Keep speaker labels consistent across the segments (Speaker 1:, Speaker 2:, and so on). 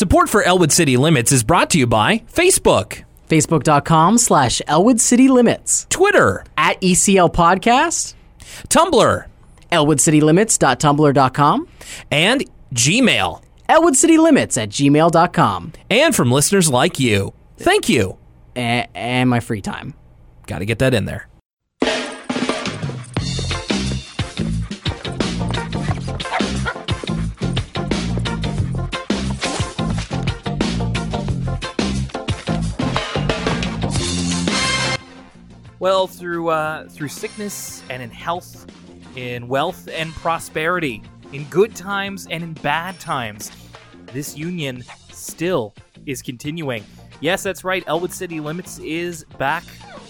Speaker 1: Support for Elwood City Limits is brought to you by Facebook,
Speaker 2: Facebook.com slash Elwood City Limits.
Speaker 1: Twitter,
Speaker 2: At ECL Podcast.
Speaker 1: Tumblr,
Speaker 2: ElwoodCityLimits.tumblr.com.
Speaker 1: and Gmail.
Speaker 2: ElwoodCityLimits at gmail.com.
Speaker 1: And from listeners like you. Thank you.
Speaker 2: A- and my free time.
Speaker 1: Got to get that in there. Well, through uh, through sickness and in health, in wealth and prosperity, in good times and in bad times, this union still is continuing. Yes, that's right. Elwood City Limits is back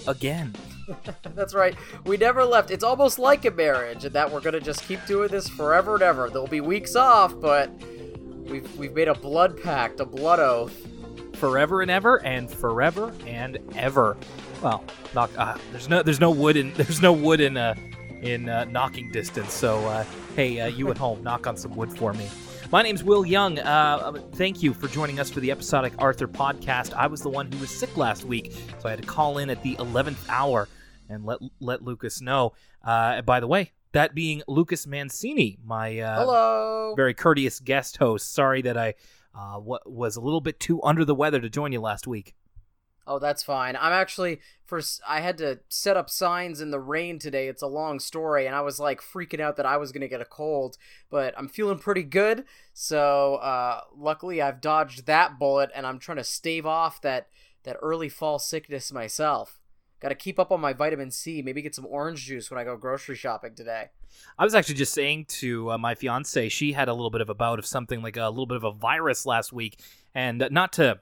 Speaker 1: again.
Speaker 3: That's right. We never left. It's almost like a marriage, and that we're gonna just keep doing this forever and ever. There'll be weeks off, but we've we've made a blood pact, a blood oath.
Speaker 1: Forever and ever and forever and ever. Well, knock. Uh, there's no there's no wood in there's no wood in uh in uh, knocking distance. So uh, hey, uh, you at home, knock on some wood for me. My name's Will Young. Uh, thank you for joining us for the episodic Arthur podcast. I was the one who was sick last week, so I had to call in at the eleventh hour and let let Lucas know. Uh, by the way, that being Lucas Mancini, my uh,
Speaker 3: Hello.
Speaker 1: very courteous guest host. Sorry that I uh, wa was a little bit too under the weather to join you last week.
Speaker 3: Oh, that's fine. I'm actually for I had to set up signs in the rain today. It's a long story, and I was like freaking out that I was gonna get a cold, but I'm feeling pretty good. So uh, luckily, I've dodged that bullet, and I'm trying to stave off that that early fall sickness myself. Got to keep up on my vitamin C. Maybe get some orange juice when I go grocery shopping today.
Speaker 1: I was actually just saying to uh, my fiance, she had a little bit of a bout of something like a little bit of a virus last week, and uh, not to,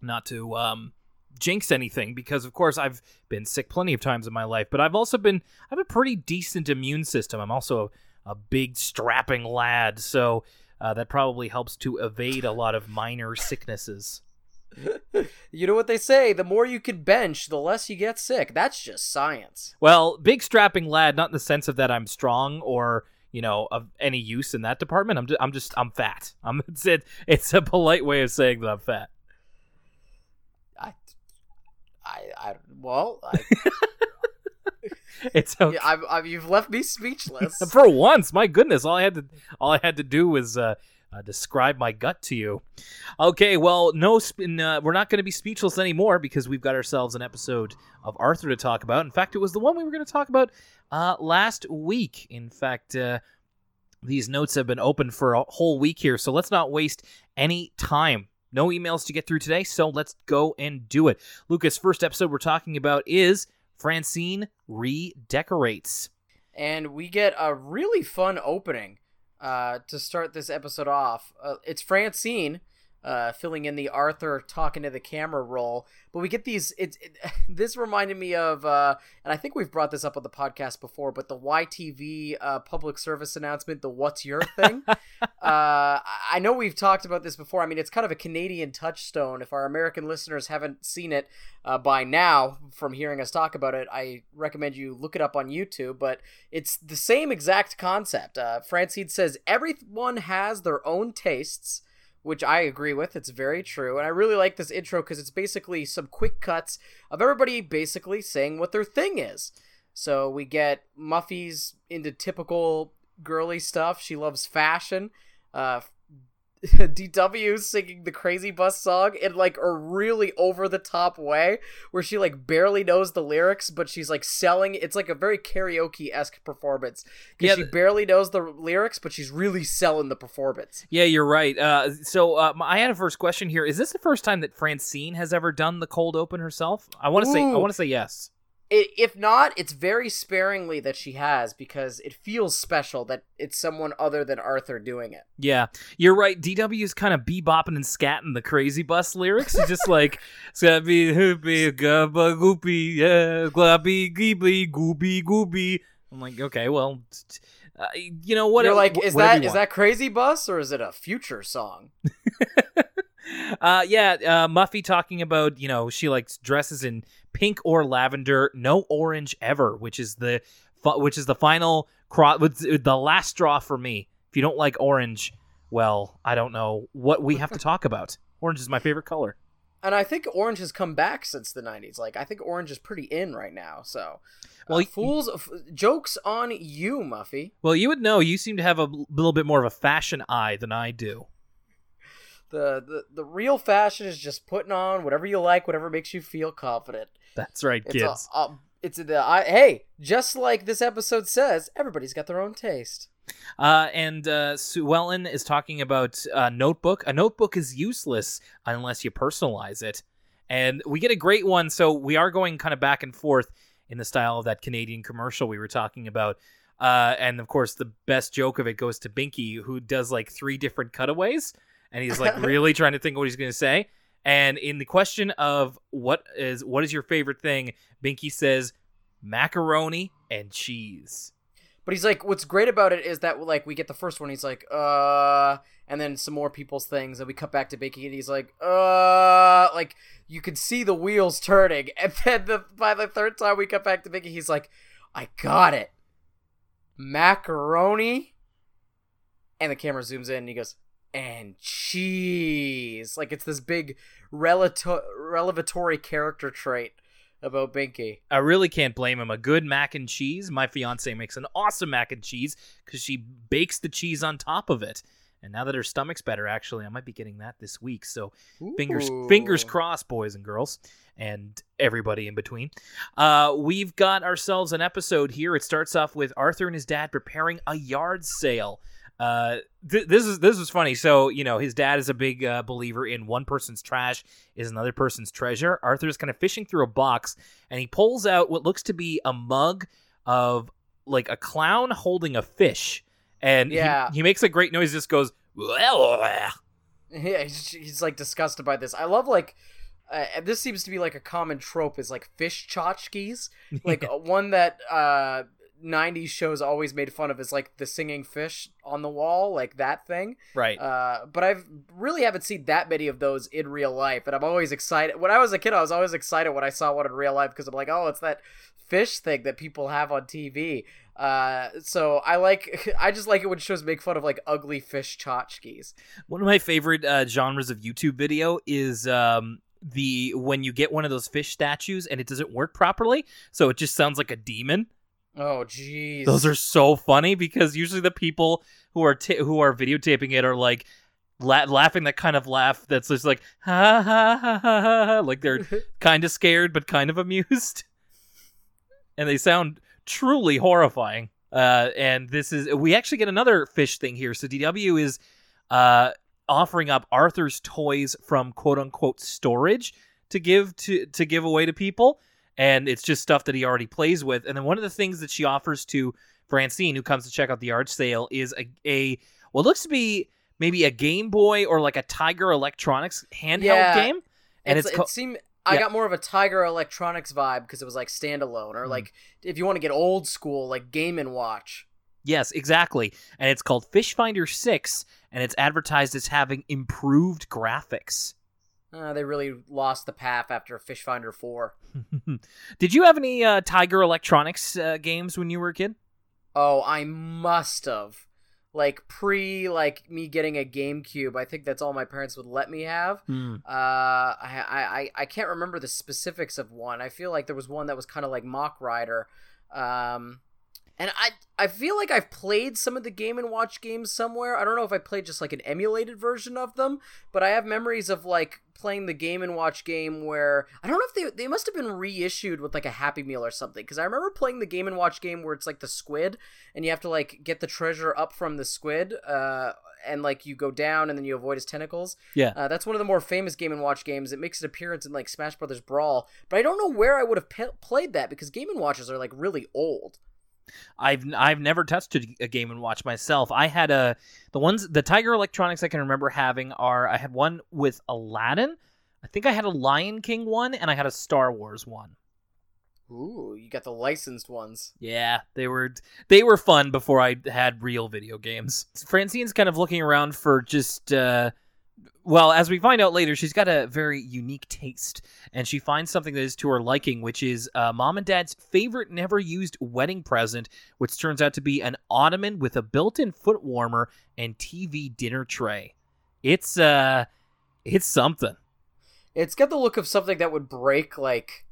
Speaker 1: not to um, jinx anything, because of course I've been sick plenty of times in my life, but I've also been I have a pretty decent immune system. I'm also a, a big strapping lad, so uh, that probably helps to evade a lot of minor sicknesses.
Speaker 3: You know what they say: the more you can bench, the less you get sick. That's just science.
Speaker 1: Well, big strapping lad, not in the sense of that I'm strong or you know of any use in that department. I'm just, I'm just I'm fat. I'm it's it, it's a polite way of saying that I'm fat.
Speaker 3: I, I, I well, I,
Speaker 1: It's okay.
Speaker 3: Yeah, I've, I've, you've left me speechless.
Speaker 1: For once, my goodness, all I had to all I had to do was uh, uh, describe my gut to you. Okay, well, no, uh, we're not going to be speechless anymore because we've got ourselves an episode of Arthur to talk about. In fact, it was the one we were going to talk about uh, last week. In fact, uh, these notes have been open for a whole week here, so let's not waste any time. No emails to get through today, so let's go and do it. Lucas, first episode we're talking about is Francine redecorates.
Speaker 3: and we get a really fun opening uh, to start this episode off. Uh, it's Francine uh, filling in the Arthur talking to the camera role, but we get these. It's it, this reminded me of, uh, and I think we've brought this up on the podcast before, but the YTV uh, public service announcement, the "What's Your Thing." uh, I know we've talked about this before. I mean, it's kind of a Canadian touchstone. If our American listeners haven't seen it uh, by now, from hearing us talk about it, I recommend you look it up on YouTube. But it's the same exact concept. Uh, Francine says everyone has their own tastes, which I agree with. It's very true. And I really like this intro because it's basically some quick cuts of everybody basically saying what their thing is. So we get Muffy's into typical girly stuff. She loves fashion. Uh, DW singing the Crazy Bus song in like a really over the top way where she like barely knows the lyrics, but she's like selling. It's like a very karaoke esque performance because
Speaker 1: Yeah,
Speaker 3: she barely knows the lyrics, but she's really selling the performance.
Speaker 1: Yeah, you're right. Uh, so uh, I had a first question here. Is this the first time that Francine has ever done the cold open herself? I want to say. I want to say yes.
Speaker 3: If not, it's very sparingly that she has because it feels special that it's someone other than Arthur doing it.
Speaker 1: Yeah, you're right. DW is kind of bebopping and scatting the crazy bus lyrics. It's just like scabby hoopy gabba goopy yeah glabby geebly gooby gooby. I'm like, okay, well, uh, you know what?
Speaker 3: You're like, is that is that Crazy Bus or is it a future song?
Speaker 1: uh, yeah, uh, Muffy talking about you know she likes dresses in pink or lavender, no orange ever, which is the which is the final cro- with- the last straw for me. If you don't like orange, well, I don't know what we have to talk about. Orange is my favorite color.
Speaker 3: And I think orange has come back since the '90s. Like I think orange is pretty in right now. So,
Speaker 1: Well, y-
Speaker 3: fools, f- jokes on you, Muffy.
Speaker 1: Well, you would know. You seem to have a little bit more of a fashion eye than I do.
Speaker 3: The, the the real fashion is just putting on whatever you like, whatever makes you feel confident.
Speaker 1: That's right,
Speaker 3: It's
Speaker 1: kids.
Speaker 3: a, a, it's the I, hey, just like this episode says, everybody's got their own taste.
Speaker 1: Uh, and uh, Sue Ellen is talking about a notebook. A notebook is useless unless you personalize it. And we get a great one. So we are going kind of back and forth in the style of that Canadian commercial we were talking about. Uh, and of course, the best joke of it goes to Binky, who does like three different cutaways. And he's like really trying to think what he's going to say. And in the question of what is what is your favorite thing, Binky says macaroni and cheese.
Speaker 3: But he's like, what's great about it is that like we get the first one, he's like, uh, and then some more people's things, and we cut back to Binky, and he's like, uh, like you could see the wheels turning, and then the by the third time we cut back to Binky, he's like, I got it, macaroni, and the camera zooms in, and he goes, and cheese, like it's this big relato- revelatory character trait about Binky.
Speaker 1: I really can't blame him. A good mac and cheese. My fiance makes an awesome mac and cheese because she bakes the cheese on top of it. And now that her stomach's better, actually, I might be getting that this week. So fingers fingers crossed, boys and girls, and everybody in between. Uh, we've got ourselves an episode here. It starts off with Arthur and his dad preparing a yard sale. Uh, th- this is this is funny. So you know his dad is a big uh, believer in one person's trash is another person's treasure. Arthur's kind of fishing through a box and he pulls out what looks to be a mug of like a clown holding a fish. And he-
Speaker 3: Yeah.
Speaker 1: he, makes a great noise. Just goes.
Speaker 3: Yeah, he's, he's like disgusted by this. I love like uh, this seems to be like a common trope is like fish tchotchkes. Like uh, one that uh 90s shows always made fun of is like the singing fish on the wall, like that thing.
Speaker 1: right.
Speaker 3: Uh, but I've really haven't seen that many of those in real life, and I'm always excited. When I was a kid, I was always excited when I saw one in real life because I'm like, oh, it's that fish thing that people have on TV. Uh, so I like, I just like it when shows make fun of like ugly fish tchotchkes.
Speaker 1: One of my favorite uh, genres of YouTube video is um, the when you get one of those fish statues and it doesn't work properly, so it just sounds like a demon.
Speaker 3: Oh, jeez.
Speaker 1: Those are so funny because usually the people who are ta- who are videotaping it are like la- laughing that kind of laugh that's just like ha ha ha ha ha, ha like they're kind of scared but kind of amused, and they sound truly horrifying. Uh, and this is we actually get another fish thing here. So DW is uh, offering up Arthur's toys from quote unquote storage to give to to give away to people, and it's just stuff that he already plays with. And then one of the things that she offers to Francine, who comes to check out the art sale, is a, a what looks to be maybe a Game Boy or like a Tiger Electronics handheld
Speaker 3: Yeah.
Speaker 1: game, and
Speaker 3: it's,
Speaker 1: it's, co-
Speaker 3: it seemed I
Speaker 1: Yeah.
Speaker 3: got more of a Tiger Electronics vibe because it was like standalone, or
Speaker 1: Mhm.
Speaker 3: like if you want to get old school, like Game and Watch.
Speaker 1: Yes, exactly. And it's called Fish Finder 6, and it's advertised as having improved graphics.
Speaker 3: Uh, they really lost the path after Fish Finder Four.
Speaker 1: Did you have any uh, Tiger Electronics uh, games when you were a kid?
Speaker 3: Oh, I must have. Like pre like me getting a GameCube, I think that's all my parents would let me have. Uh, I, I I can't remember the specifics of one. I feel like there was one that was kind of like Mach Rider, um, and I I feel like I've played some of the Game and Watch games somewhere. I don't know if I played just like an emulated version of them, but I have memories of like playing the Game and Watch game where I don't know if they they must have been reissued with like a Happy Meal or something. Because I remember playing the Game and Watch game where it's like the squid, and you have to like get the treasure up from the squid, uh, and like you go down and then you avoid his tentacles.
Speaker 1: Yeah.
Speaker 3: Uh, that's one of the more famous Game and Watch games. It makes an appearance in like Smash Brothers Brawl, but I don't know where I would have pe- played that because Game and Watches are like really old.
Speaker 1: I've I've never touched a, Game and Watch myself. I had a the ones the Tiger Electronics I can remember having are I had one with Aladdin. I think I had a Lion King one and I had a Star Wars one.
Speaker 3: Ooh, you got the licensed ones.
Speaker 1: Yeah, they were they were fun before I had real video games. Francine's kind of looking around for just uh well, as we find out later, she's got a very unique taste, and she finds something that is to her liking, which is uh, mom and dad's favorite never used wedding present, which turns out to be an ottoman with a built in foot warmer and TV dinner tray. It's, uh, it's something.
Speaker 3: It's got the look of something that would break like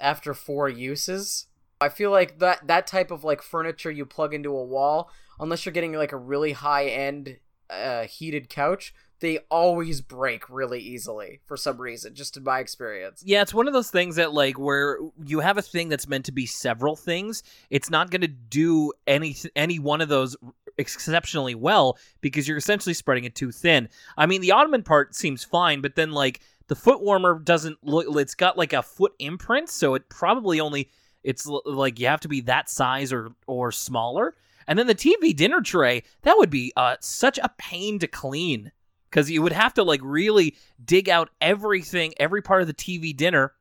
Speaker 3: after four uses. I feel like that that type of like furniture you plug into a wall, unless you're getting like a really high end uh, heated couch, they always break really easily for some reason, just in my experience.
Speaker 1: Yeah, it's one of those things that like where you have a thing that's meant to be several things. It's not going to do any any one of those exceptionally well because you're essentially spreading it too thin. I mean, the ottoman part seems fine, but then like the foot warmer doesn't look. It's got like a foot imprint, so it probably only it's like you have to be that size or or smaller. And then the TV dinner tray that would be uh, such a pain to clean because you would have to like really dig out everything, every part of the TV dinner,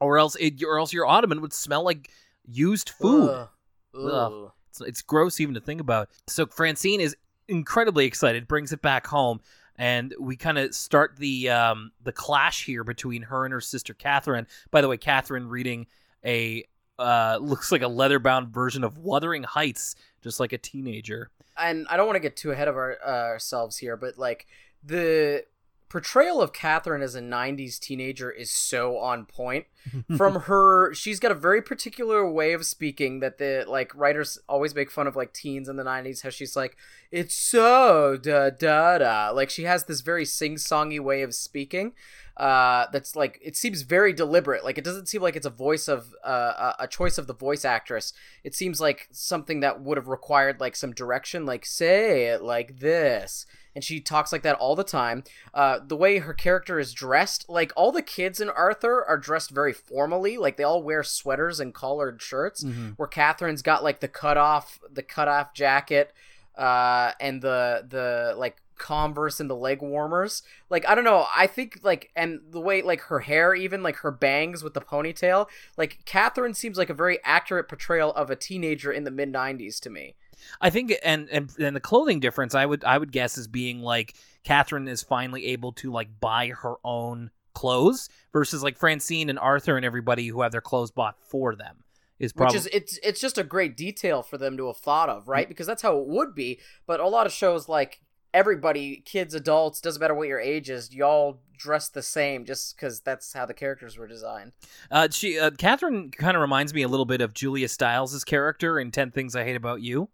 Speaker 1: or else it, or else your ottoman would smell like used food.
Speaker 3: Ugh.
Speaker 1: Ugh. It's, it's gross even to think about. So Francine is incredibly excited, brings it back home, and we kind of start the um, the clash here between her and her sister Catherine. By the way, Catherine reading a uh, looks like a leather bound version of Wuthering Heights, just like a teenager.
Speaker 3: and I don't want to get too ahead of our, uh, ourselves here, but like the portrayal of Catherine as a 90s teenager is so on point. From her, she's got a very particular way of speaking that the like writers always make fun of like teens in the 90s how she's like it's so da da da. Like she has this very sing-songy way of speaking uh that's like it seems very deliberate. Like it doesn't seem like it's a voice of uh a- a choice of the voice actress. It seems like something that would have required like some direction like say it like this and she talks like that all the time. Uh the way her character is dressed like all the kids in arthur are dressed very formally like they all wear sweaters and collared shirts where catherine's got like the cut off the cut off jacket uh and the the like converse and the leg warmers. Like i don't know i think like and the way like her hair even like her bangs with the ponytail like catherine seems like a very accurate portrayal of a teenager in the mid 90s to me
Speaker 1: I think, and and and the clothing difference, I would I would guess is being like Catherine is finally able to like buy her own clothes versus like Francine and Arthur and everybody who have their clothes bought for them is
Speaker 3: which is it's it's just a great detail for them to have thought of right? Because that's how it would be. But a lot of shows like everybody kids adults doesn't matter what your age is y'all dress the same just because that's how the characters were designed.
Speaker 1: Uh, she uh, Catherine kind of reminds me a little bit of Julia Stiles' character in Ten Things I Hate About You.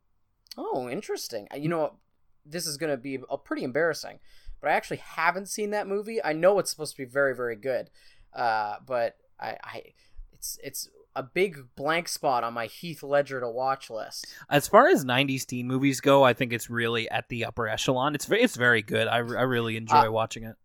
Speaker 3: Oh, interesting. Uh, You know, this is going to be a pretty embarrassing, but I actually haven't seen that movie. I know it's supposed to be very, very good, uh, but I, I, it's it's a big blank spot on my Heath Ledger to watch list.
Speaker 1: As far as '90s teen movies go, I think it's really at the upper echelon. It's it's very good. I, I really enjoy
Speaker 3: Uh,
Speaker 1: watching it.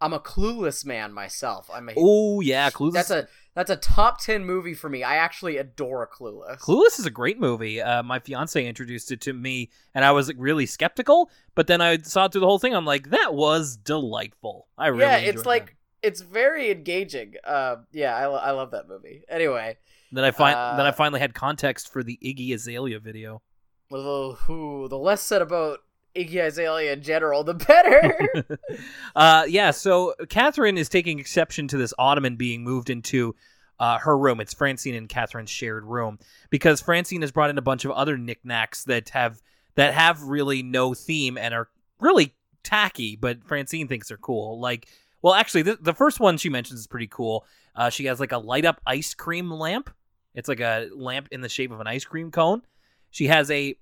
Speaker 3: I'm a clueless man myself. I'm a
Speaker 1: Oh yeah, Clueless.
Speaker 3: that's a that's a top ten movie for me. I actually adore Clueless.
Speaker 1: Clueless is a great movie. Uh, my fiance introduced it to me, and I was like, really skeptical. But then I saw through the whole thing. I'm like, that was delightful. I really
Speaker 3: yeah, it's
Speaker 1: that.
Speaker 3: like it's very engaging. Uh, yeah, I, lo- I love that movie. Anyway,
Speaker 1: Then I find
Speaker 3: uh,
Speaker 1: then I finally had context for the Iggy Azalea video.
Speaker 3: well, who the less said about Iggy Azalea in general, the better.
Speaker 1: uh, yeah, so Catherine is taking exception to this ottoman being moved into uh, her room. It's Francine and Catherine's shared room because Francine has brought in a bunch of other knickknacks that have that have really no theme and are really tacky, but Francine thinks they're cool. Like, well, actually, the, first one she mentions is pretty cool. Uh, she has like a light up ice cream lamp. It's like a lamp in the shape of an ice cream cone. She has a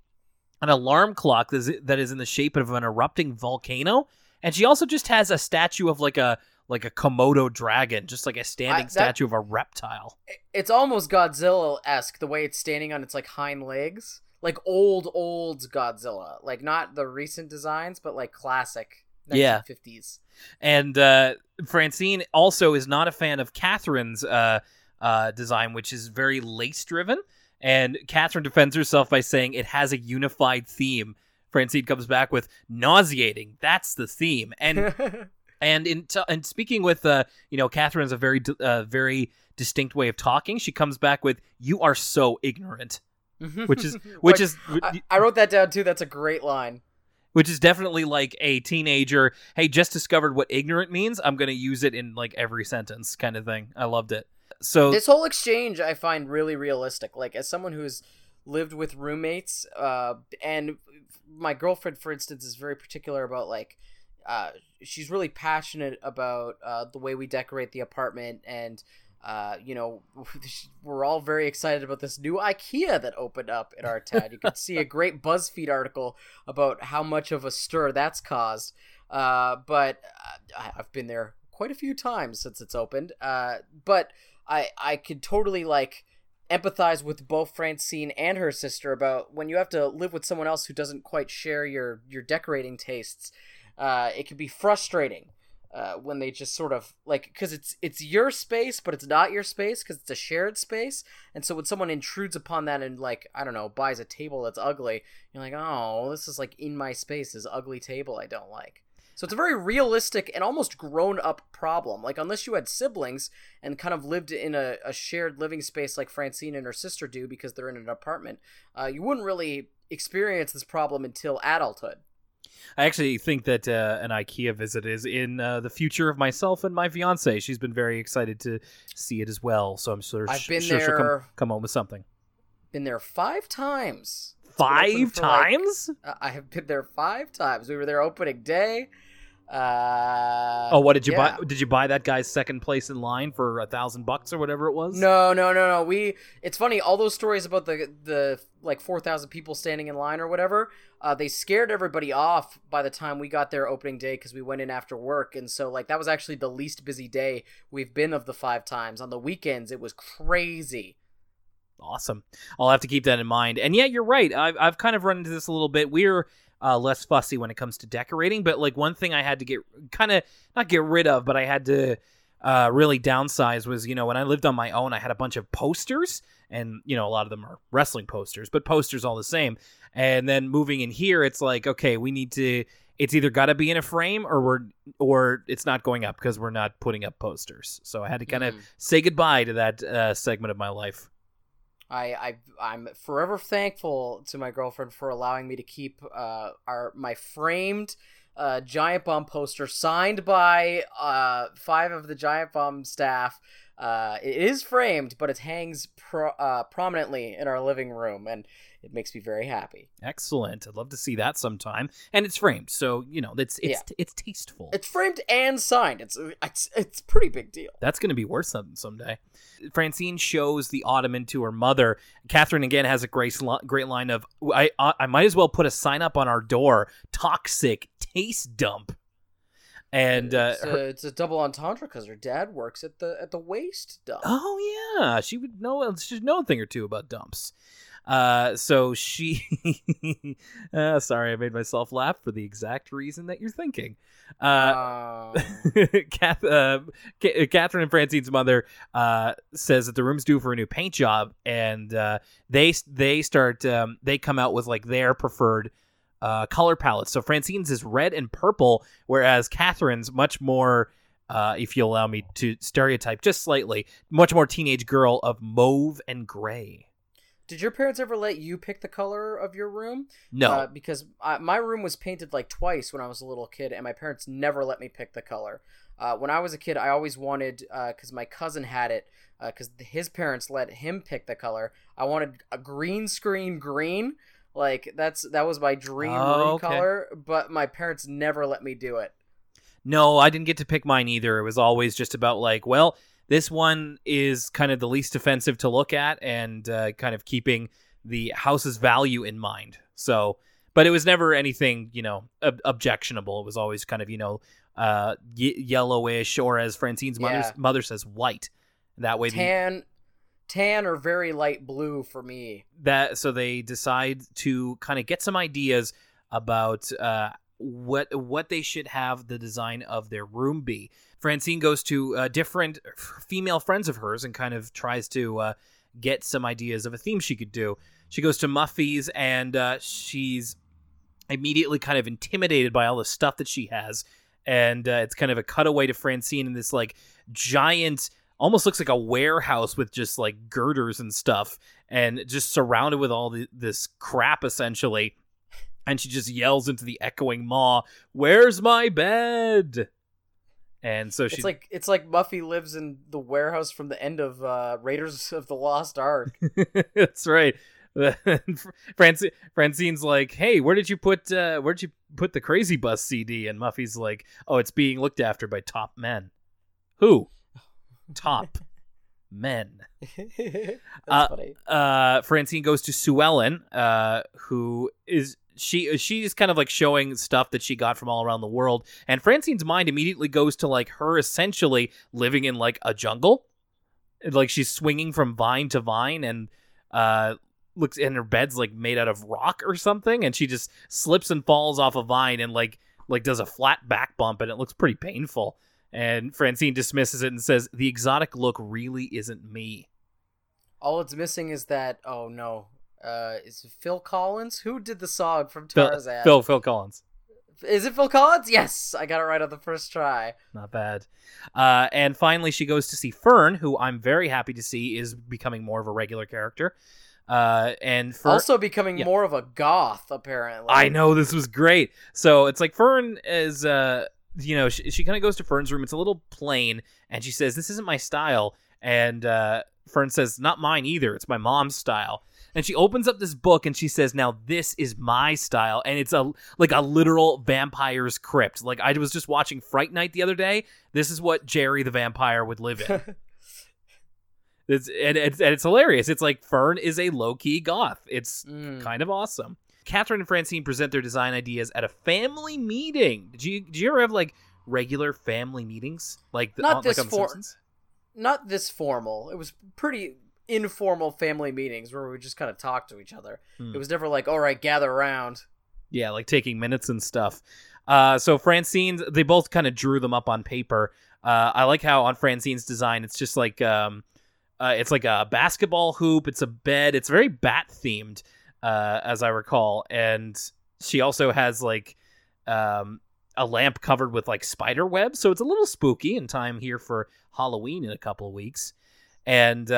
Speaker 1: an alarm clock that is, that is in the shape of an erupting volcano, and she also just has a statue of like a like a Komodo dragon, just like a standing
Speaker 3: that-
Speaker 1: statue of a reptile.
Speaker 3: it's almost Godzilla esque the way it's standing on its like hind legs, like old old Godzilla, like not the recent designs, but like classic
Speaker 1: Yeah.
Speaker 3: 1950s.
Speaker 1: And uh, Francine also is not a fan of Catherine's uh, uh, design, which is very lace driven. And Catherine defends herself by saying it has a unified theme. Francine comes back with nauseating. That's the theme. And and in t- and speaking with uh, you know, Catherine's a very d- uh, very distinct way of talking. She comes back with "You are so ignorant," which is which
Speaker 3: Like,
Speaker 1: is
Speaker 3: I, I wrote that down too. That's a great line.
Speaker 1: which is definitely like a teenager. Hey, just discovered what ignorant means. I'm gonna use it in like every sentence, kind of thing. I loved it. So
Speaker 3: this whole exchange I find really realistic. Like as someone who's lived with roommates, uh, and my girlfriend, for instance, is very particular about like. Uh, she's really passionate about uh, the way we decorate the apartment and uh, you know, we're all very excited about this new IKEA that opened up in our town. You can see a great BuzzFeed article about how much of a stir that's caused. Uh, but uh, I've been there quite a few times since it's opened. Uh, but I I could totally like empathize with both Francine and her sister about when you have to live with someone else who doesn't quite share your your decorating tastes. Uh, it can be frustrating uh, when they just sort of like because it's it's your space but it's not your space because it's a shared space and so when someone intrudes upon that and like i don't know buys a table that's ugly you're like oh this is like in my space this ugly table i don't like so it's a very realistic and almost grown up problem like unless you had siblings and kind of lived in a, a shared living space like francine and her sister do because they're in an apartment uh, you wouldn't really experience this problem until adulthood
Speaker 1: I actually think that uh, an IKEA visit is in uh, the future of myself and my fiance. She's been very excited to see it as well, so I'm sure,
Speaker 3: I've been
Speaker 1: sure
Speaker 3: there,
Speaker 1: she'll come, come home with something.
Speaker 3: Been there five times.
Speaker 1: Five times?
Speaker 3: Like, I have been there five times. We were there opening day. Uh,
Speaker 1: oh, what did you
Speaker 3: yeah.
Speaker 1: buy? Did you buy that guy's second place in line for a thousand bucks or whatever it was?
Speaker 3: No, no, no, no. We. It's funny. All those stories about the the like four thousand people standing in line or whatever. Uh, they scared everybody off by the time we got there opening day because we went in after work, and so like that was actually the least busy day we've been of the five times. On the weekends, it was crazy.
Speaker 1: Awesome. I'll have to keep that in mind. And yeah, you're right. I've I've kind of run into this a little bit. We're uh, less fussy when it comes to decorating. But like one thing I had to get kind of not get rid of, but I had to uh, really downsize was you know when I lived on my own, I had a bunch of posters, and you know a lot of them are wrestling posters, but posters all the same. And then moving in here, it's like okay, we need to. It's either got to be in a frame or we're or it's not going up because we're not putting up posters. So I had to kind of
Speaker 3: Mm.
Speaker 1: say goodbye to that uh, segment of my life.
Speaker 3: I, I I'm forever thankful to my girlfriend for allowing me to keep uh, our my framed uh, Giant Bomb poster signed by uh, five of the Giant Bomb staff. Uh, it is framed, but it hangs pro- uh, prominently in our living room, and it makes me very happy.
Speaker 1: Excellent. I'd love to see that sometime. And it's framed, so you know it's it's it's tasteful.
Speaker 3: It's framed and signed. It's it's it's a pretty big deal.
Speaker 1: That's going to be worth something someday. Francine shows the ottoman to her mother. Catherine again has a great great line of I I might as well put a sign up on our door: toxic taste dump. And uh,
Speaker 3: it's, a,
Speaker 1: her-
Speaker 3: it's a double entendre because her dad works at the at the waste dump.
Speaker 1: oh yeah, she would know she'd know a thing or two about dumps. Uh, so she, uh, sorry, I made myself laugh for the exact reason that you're thinking. Uh,
Speaker 3: Um,
Speaker 1: Kath, uh, Ca- Catherine and Francine's mother uh, says that the room's due for a new paint job, and uh, they they start um, they come out with like their preferred uh, color palettes. So Francine's is red and purple, whereas Catherine's much more. Uh, if you allow me to stereotype just slightly, much more teenage girl of mauve and gray.
Speaker 3: Did your parents ever let you pick the color of your room?
Speaker 1: No,
Speaker 3: Uh, because I, my room was painted like twice when I was a little kid, and my parents never let me pick the color. Uh, when I was a kid, I always wanted, because my cousin had it, because his parents let him pick the color. I wanted a green screen green. Like that's that was my dream
Speaker 1: Oh,
Speaker 3: room
Speaker 1: okay.
Speaker 3: color, but my parents never let me do it.
Speaker 1: No, I didn't get to pick mine either. It was always just about like, well, this one is kind of the least offensive to look at and uh, kind of keeping the house's value in mind. So, but it was never anything, you know, ob- objectionable. It was always kind of, you know, uh, y- yellowish or as Francine's mother,
Speaker 3: Yeah.
Speaker 1: mother says, white. That way, the,
Speaker 3: Tan, tan or very light blue for me.
Speaker 1: that so they decide to kind of get some ideas about uh, what what they should have the design of their room be. Francine goes to uh, different female friends of hers and kind of tries to uh, get some ideas of a theme she could do. She goes to Muffy's and uh, she's immediately kind of intimidated by all the stuff that she has. And uh, it's kind of a cutaway to Francine in this like giant, almost looks like a warehouse with just like girders and stuff, and just surrounded with all the, this crap essentially. And she just yells into the echoing maw, "Where's my bed?" And so she
Speaker 3: It's like it's like Muffy lives in the warehouse from the end of uh, Raiders of the Lost Ark.
Speaker 1: That's right. Francine, Francine's like, "Hey, where did you put uh, where did you put the Crazy Bus CD?" And Muffy's like, "Oh, it's being looked after by top men." Who? Top men.
Speaker 3: That's
Speaker 1: Uh,
Speaker 3: funny.
Speaker 1: Uh, Francine goes to Sue Ellen, uh, who is she? She's kind of like showing stuff that she got from all around the world, and Francine's mind immediately goes to like her essentially living in like a jungle, like she's swinging from vine to vine, and uh, looks and her bed's like made out of rock or something, and she just slips and falls off a vine and like like does a flat back bump, and it looks pretty painful. And Francine dismisses it and says, "The exotic look really isn't me."
Speaker 3: All it's missing is that. Oh no, uh, is it Phil Collins? Who did the song from Tarzan?
Speaker 1: Phil, Phil Collins.
Speaker 3: Is it Phil Collins? Yes, I got it right on the first try.
Speaker 1: Not bad. Uh, and finally, she goes to see Fern, who I'm very happy to see is becoming more of a regular character. Uh, and Fern,
Speaker 3: also becoming
Speaker 1: yeah.
Speaker 3: more of a goth, apparently.
Speaker 1: I know this was great. So it's like Fern is, uh, you know, she, she kind of goes to Fern's room. It's a little plain, and she says, "This isn't my style." And uh, Fern says, "Not mine either. It's my mom's style." And she opens up this book and she says, "Now this is my style." And it's a like a literal vampire's crypt. Like I was just watching Fright Night the other day. This is what Jerry the vampire would live in. It's and it's and it's hilarious. It's like Fern is a low key goth. It's
Speaker 3: Mm.
Speaker 1: kind of awesome. Catherine and Francine present their design ideas at a family meeting. Did you did you ever have like regular family meetings like the,
Speaker 3: Not
Speaker 1: on,
Speaker 3: this
Speaker 1: like on
Speaker 3: for- Not this formal. It was pretty informal family meetings where we just kind of talk to each other.
Speaker 1: Hmm.
Speaker 3: It was never like, all right, gather around.
Speaker 1: Yeah, like taking minutes and stuff. Uh, so Francine, they both kind of drew them up on paper. Uh, I like how on Francine's design, it's just like um, uh, it's like a basketball hoop. It's a bed. It's very bat themed, uh, as I recall. And she also has like um, a lamp covered with like spider webs, so it's a little spooky in time here for Halloween in a couple of weeks. And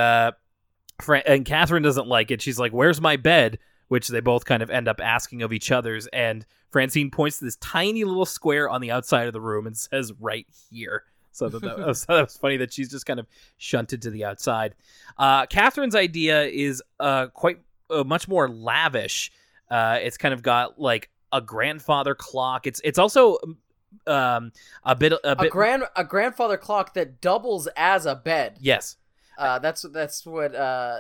Speaker 1: and Catherine doesn't like it. She's like, "Where's my bed?" Which they both kind of end up asking of each other's. And Francine points to this tiny little square on the outside of the room and says, "Right here." So that, that, was, that was funny that she's just kind of shunted to the outside. Uh, Catherine's idea is uh, quite uh, much more lavish. Uh, it's kind of got like a grandfather clock. It's it's also um, a bit a
Speaker 3: A
Speaker 1: bit
Speaker 3: grand a grandfather clock that doubles as a bed.
Speaker 1: yes.
Speaker 3: Uh, that's that's what uh,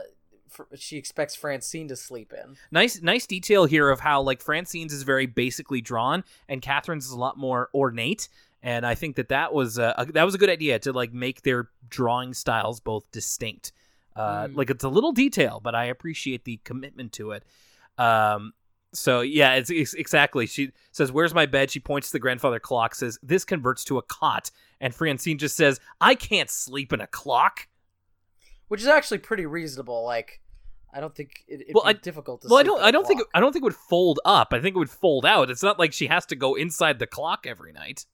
Speaker 3: fr- she expects Francine to sleep in.
Speaker 1: nice nice detail here of how like Francine's is very basically drawn and Catherine's is a lot more ornate and I think that that was uh, a, that was a good idea to like make their drawing styles both distinct. Uh,
Speaker 3: Mm.
Speaker 1: Like it's a little detail, but I appreciate the commitment to it. Um, so yeah, it's, it's exactly. She says, "Where's my bed?" She points to the grandfather clock. Says, "This converts to a cot," and Francine just says, "I can't sleep in a clock."
Speaker 3: Which is actually pretty reasonable. Like, I don't think it, it'd
Speaker 1: Well,
Speaker 3: be
Speaker 1: I-
Speaker 3: difficult to.
Speaker 1: Well, I don't.
Speaker 3: a
Speaker 1: I don't think. I don't think it would fold up. I think it would fold out. It's not like she has to go inside the clock every night.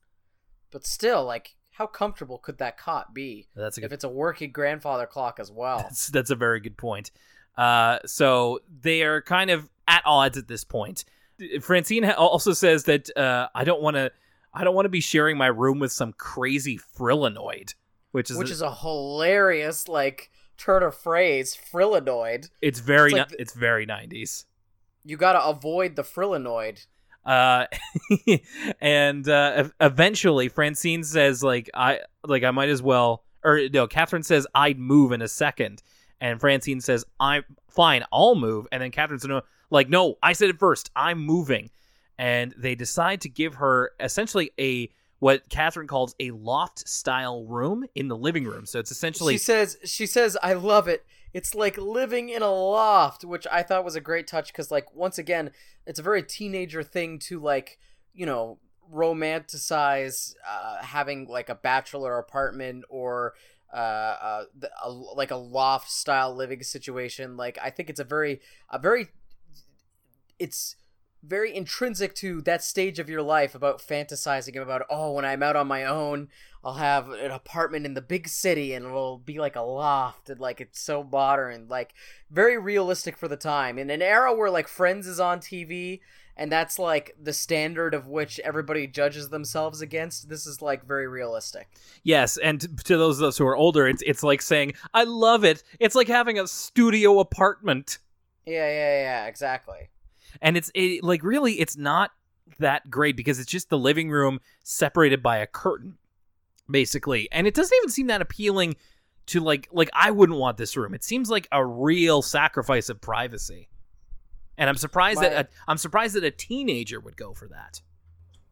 Speaker 3: But still, like, how comfortable could that cot be
Speaker 1: That's a
Speaker 3: if it's a working grandfather clock as well?
Speaker 1: That's, that's a very good point. Uh, so they are kind of at odds at this point. Francine also says that uh, I don't want to. I don't want to be sharing my room with some crazy frillanoid, which is
Speaker 3: Which is a hilarious like turn of phrase, frillanoid.
Speaker 1: it's very
Speaker 3: it's like
Speaker 1: it's very nineties.
Speaker 3: You gotta avoid the frillanoid.
Speaker 1: Uh, and uh, eventually Francine says like I like I might as well or no Catherine says I'd move in a second and Francine says I'm fine I'll move and then Catherine says no like no I said it first I'm moving and they decide to give her essentially a what Catherine calls a loft style room in the living room so it's essentially
Speaker 3: she says she says I love it. It's like living in a loft, which I thought was a great touch because like once again, it's a very teenager thing to like, you know, romanticize uh, having like a bachelor apartment or uh, uh a, like a loft style living situation. Like I think it's a very a very it's very intrinsic to that stage of your life about fantasizing about oh when i'm out on my own i'll have an apartment in the big city and it'll be like a loft and like it's so modern like very realistic for the time in an era where like friends is on tv and that's like the standard of which everybody judges themselves against. This is like very realistic.
Speaker 1: Yes, and to those of us who are older, it's it's like saying, "I love it." It's like having a studio apartment,
Speaker 3: Yeah, yeah, yeah, exactly.
Speaker 1: And it's it, like really, it's not that great because it's just the living room separated by a curtain, basically, and it doesn't even seem that appealing to like like I wouldn't want this room. It seems like a real sacrifice of privacy, and I'm surprised
Speaker 3: My-
Speaker 1: that a, I'm surprised that a teenager would go for that.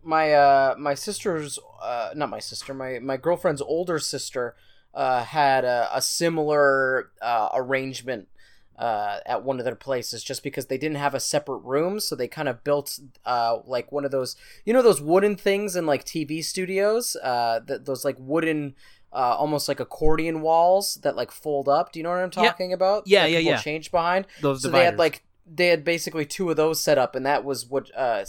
Speaker 3: my uh my sister's uh not my sister my my girlfriend's older sister uh had a, a similar uh arrangement uh at one of their places just because they didn't have a separate room so they kind of built uh like one of those you know those wooden things in like TV studios uh th- those like wooden uh, almost like accordion walls that like fold up. Do you know what I'm
Speaker 1: Yeah.
Speaker 3: talking about?
Speaker 1: Yeah,
Speaker 3: That
Speaker 1: yeah, yeah.
Speaker 3: Change behind
Speaker 1: Those
Speaker 3: so
Speaker 1: dividers.
Speaker 3: they had like they had basically two of those set up and that was what uh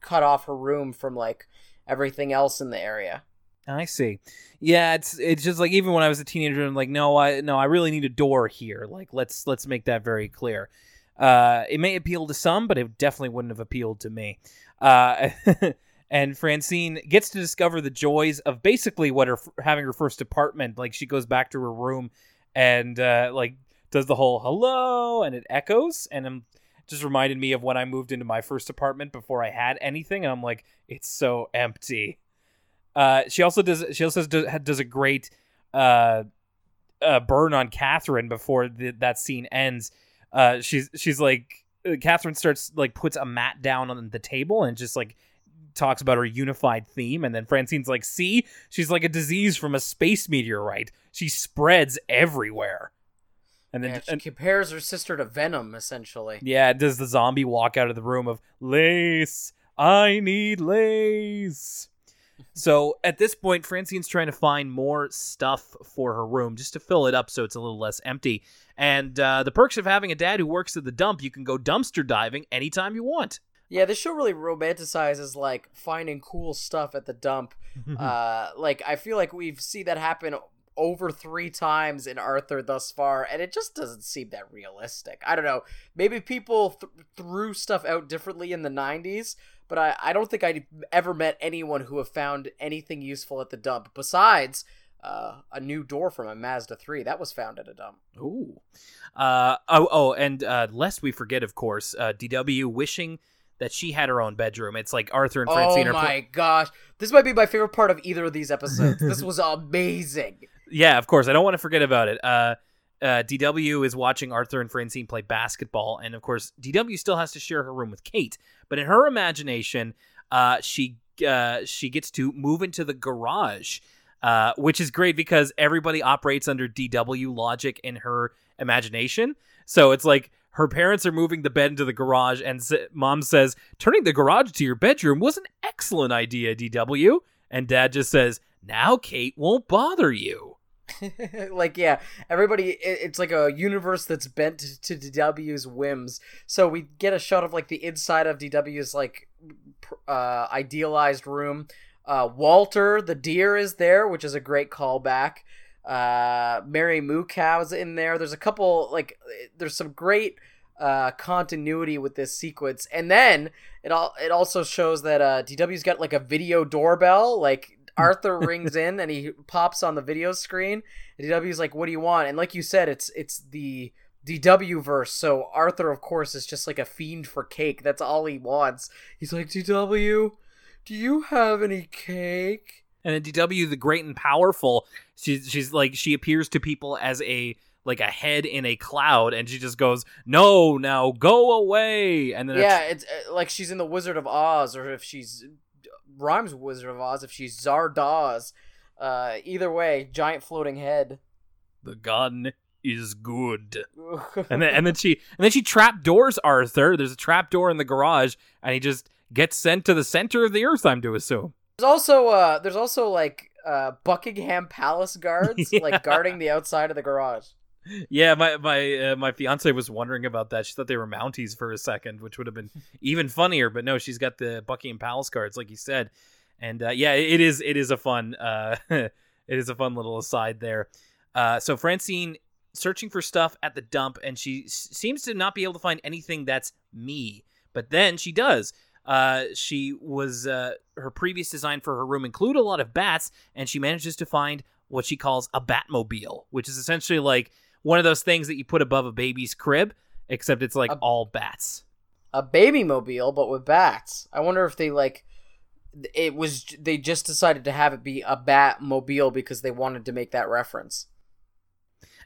Speaker 3: cut off her room from like everything else in the area
Speaker 1: I see. Yeah, it's it's just like even when I was a teenager, I'm like, no, I no, I really need a door here. Like, let's let's make that very clear. Uh, it may appeal to some, but it definitely wouldn't have appealed to me. Uh, and Francine gets to discover the joys of basically what her having her first apartment. Like, she goes back to her room and uh, like does the whole hello, and it echoes, and I'm just reminded me of when I moved into my first apartment before I had anything, and I'm like, it's so empty. Uh, she also does. She also does, does a great uh, uh, burn on Catherine before the, that scene ends. Uh, she's she's like uh, Catherine starts like puts a mat down on the table and just like talks about her unified theme, and then Francine's like, "See, she's like a disease from a space meteorite. She spreads everywhere." And then
Speaker 3: yeah, she
Speaker 1: and-
Speaker 3: compares her sister to venom essentially
Speaker 1: yeah, does the zombie walk out of the room of lace? I need lace. So at this point, Francine's trying to find more stuff for her room just to fill it up so it's a little less empty. And uh, the perks of having a dad who works at the dump, you can go dumpster diving anytime you want.
Speaker 3: yeah this show really romanticizes like finding cool stuff at the dump uh like i feel like we've seen that happen over three times in arthur thus far and it just doesn't seem that realistic i don't know maybe people th- threw stuff out differently in the 90s but I, I don't think i ever met anyone who have found anything useful at the dump besides uh, a new door from a mazda 3 that was found at a dump
Speaker 1: Ooh. Uh, oh, oh, and uh, lest we forget, of course, uh, DW wishing that she had her own bedroom. It's like Arthur and Francine
Speaker 3: oh
Speaker 1: are. pl-
Speaker 3: my gosh this might be my favorite part of either of these episodes this was amazing
Speaker 1: Yeah, of course. I don't want to forget about it. Uh, DW is watching Arthur and Francine play basketball, and of course, DW still has to share her room with Kate. But in her imagination, uh, she uh, she gets to move into the garage, uh, which is great because everybody operates under DW logic in her imagination. So it's like her parents are moving the bed into the garage, and s- mom says, "Turning the garage to your bedroom was an excellent idea, DW." And dad just says, "Now Kate won't bother you."
Speaker 3: like yeah everybody it- it's like a universe that's bent to dw's whims. So we get a shot of like the inside of dw's like uh idealized room. Uh walter the deer is there which is a great callback. Uh mary moo cow's in there. There's a couple like there's some great uh continuity with this sequence. And then it all it also shows that uh dw's got like a video doorbell like arthur rings in and he pops on the video screen. And dw's like what do you want? And like you said it's it's the dw verse. So arthur of course is just like a fiend for cake. That's all he wants. He's like dw do you have any cake?
Speaker 1: And then DW, the great and powerful, she's she's like she appears to people as a like a head in a cloud, and she just goes, "No, now go away." And then
Speaker 3: yeah it's uh, like she's in the wizard of oz or if she's rhymes with wizard of oz if she's zardoz uh either way giant floating head
Speaker 1: the gun is good. And then and then she and then she trap doors Arthur. There's a trap door in the garage, and he just gets sent to the center of the earth. I'm to assume.
Speaker 3: There's also uh there's also like uh Buckingham Palace guards
Speaker 1: Yeah.
Speaker 3: like guarding the outside of the garage.
Speaker 1: Yeah, my my uh, my fiance was wondering about that. She thought they were Mounties for a second, which would have been even funnier. But no, she's got the Buckingham Palace cards, like you said, and uh, yeah, it is it is a fun uh, it is a fun little aside there. Uh, so Francine searching for stuff at the dump, and she s- seems to not be able to find anything that's me. But then she does. uh, she was uh, her previous design for her room include a lot of bats, and she manages to find what she calls a Batmobile, which is essentially like one of those things that you put above a baby's crib, except it's like
Speaker 3: A-
Speaker 1: all bats.
Speaker 3: A baby mobile, but with bats. I wonder if they like. It was they just decided to have it be a bat mobile because they wanted to make that reference.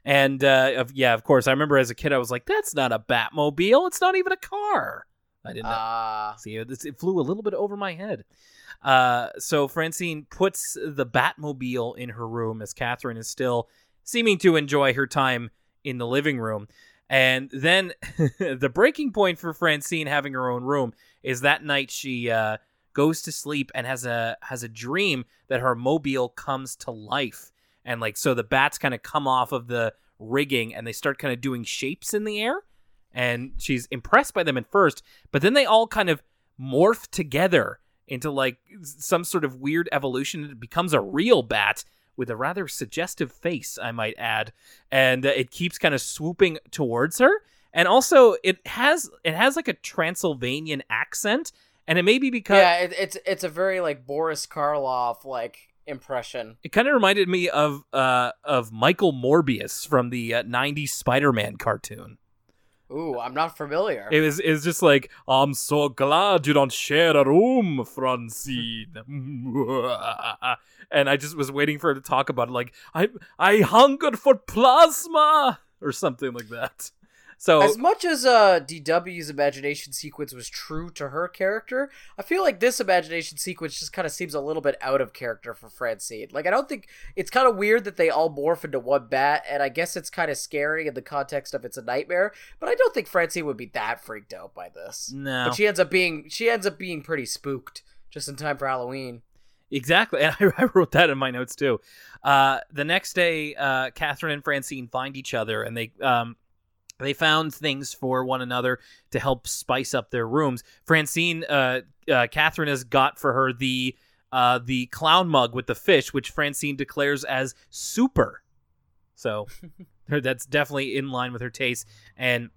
Speaker 1: And uh, of, yeah, of course, I remember as a kid, I was like, "That's not a Batmobile. It's not even a car." I didn't.
Speaker 3: Ah,
Speaker 1: See, it, it flew a little bit over my head. Uh, so Francine puts the Batmobile in her room as Catherine is still seeming to enjoy her time in the living room. And then the breaking point for Francine having her own room is that night she uh, goes to sleep and has a has a dream that her mobile comes to life. And like so the bats kind of come off of the rigging and they start kind of doing shapes in the air and she's impressed by them at first, but then they all kind of morph together into like some sort of weird evolution. It becomes a real bat with a rather suggestive face, I might add, and uh, it keeps kind of swooping towards her. And also, it has it has like a Transylvanian accent, and it may be because
Speaker 3: yeah, it, it's it's a very like Boris Karloff like impression.
Speaker 1: it kind of reminded me of uh of Michael Morbius from the uh, '90s Spider-Man cartoon.
Speaker 3: Ooh, I'm not familiar.
Speaker 1: It was it was just like I'm so glad you don't share a room, Francine. and I just was waiting for her to talk about it, like I I hungered for plasma or something like that. So
Speaker 3: As much as uh, DW's imagination sequence was true to her character, I feel like this imagination sequence just kind of seems a little bit out of character for Francine. Like, I don't think it's kind of weird that they all morph into one bat, and I guess it's kind of scary in the context of it's a nightmare. But I don't think Francine would be that freaked out by this.
Speaker 1: no,
Speaker 3: But she ends up being she ends up being pretty spooked just in time for Halloween.
Speaker 1: Exactly, and I, I wrote that in my notes too. Uh, the next day, uh, Catherine and Francine find each other, and they um, they found things for one another to help spice up their rooms. Francine, uh, uh, Catherine has got for her the uh, the clown mug with the fish, which Francine declares as super. So that's definitely in line with her taste, and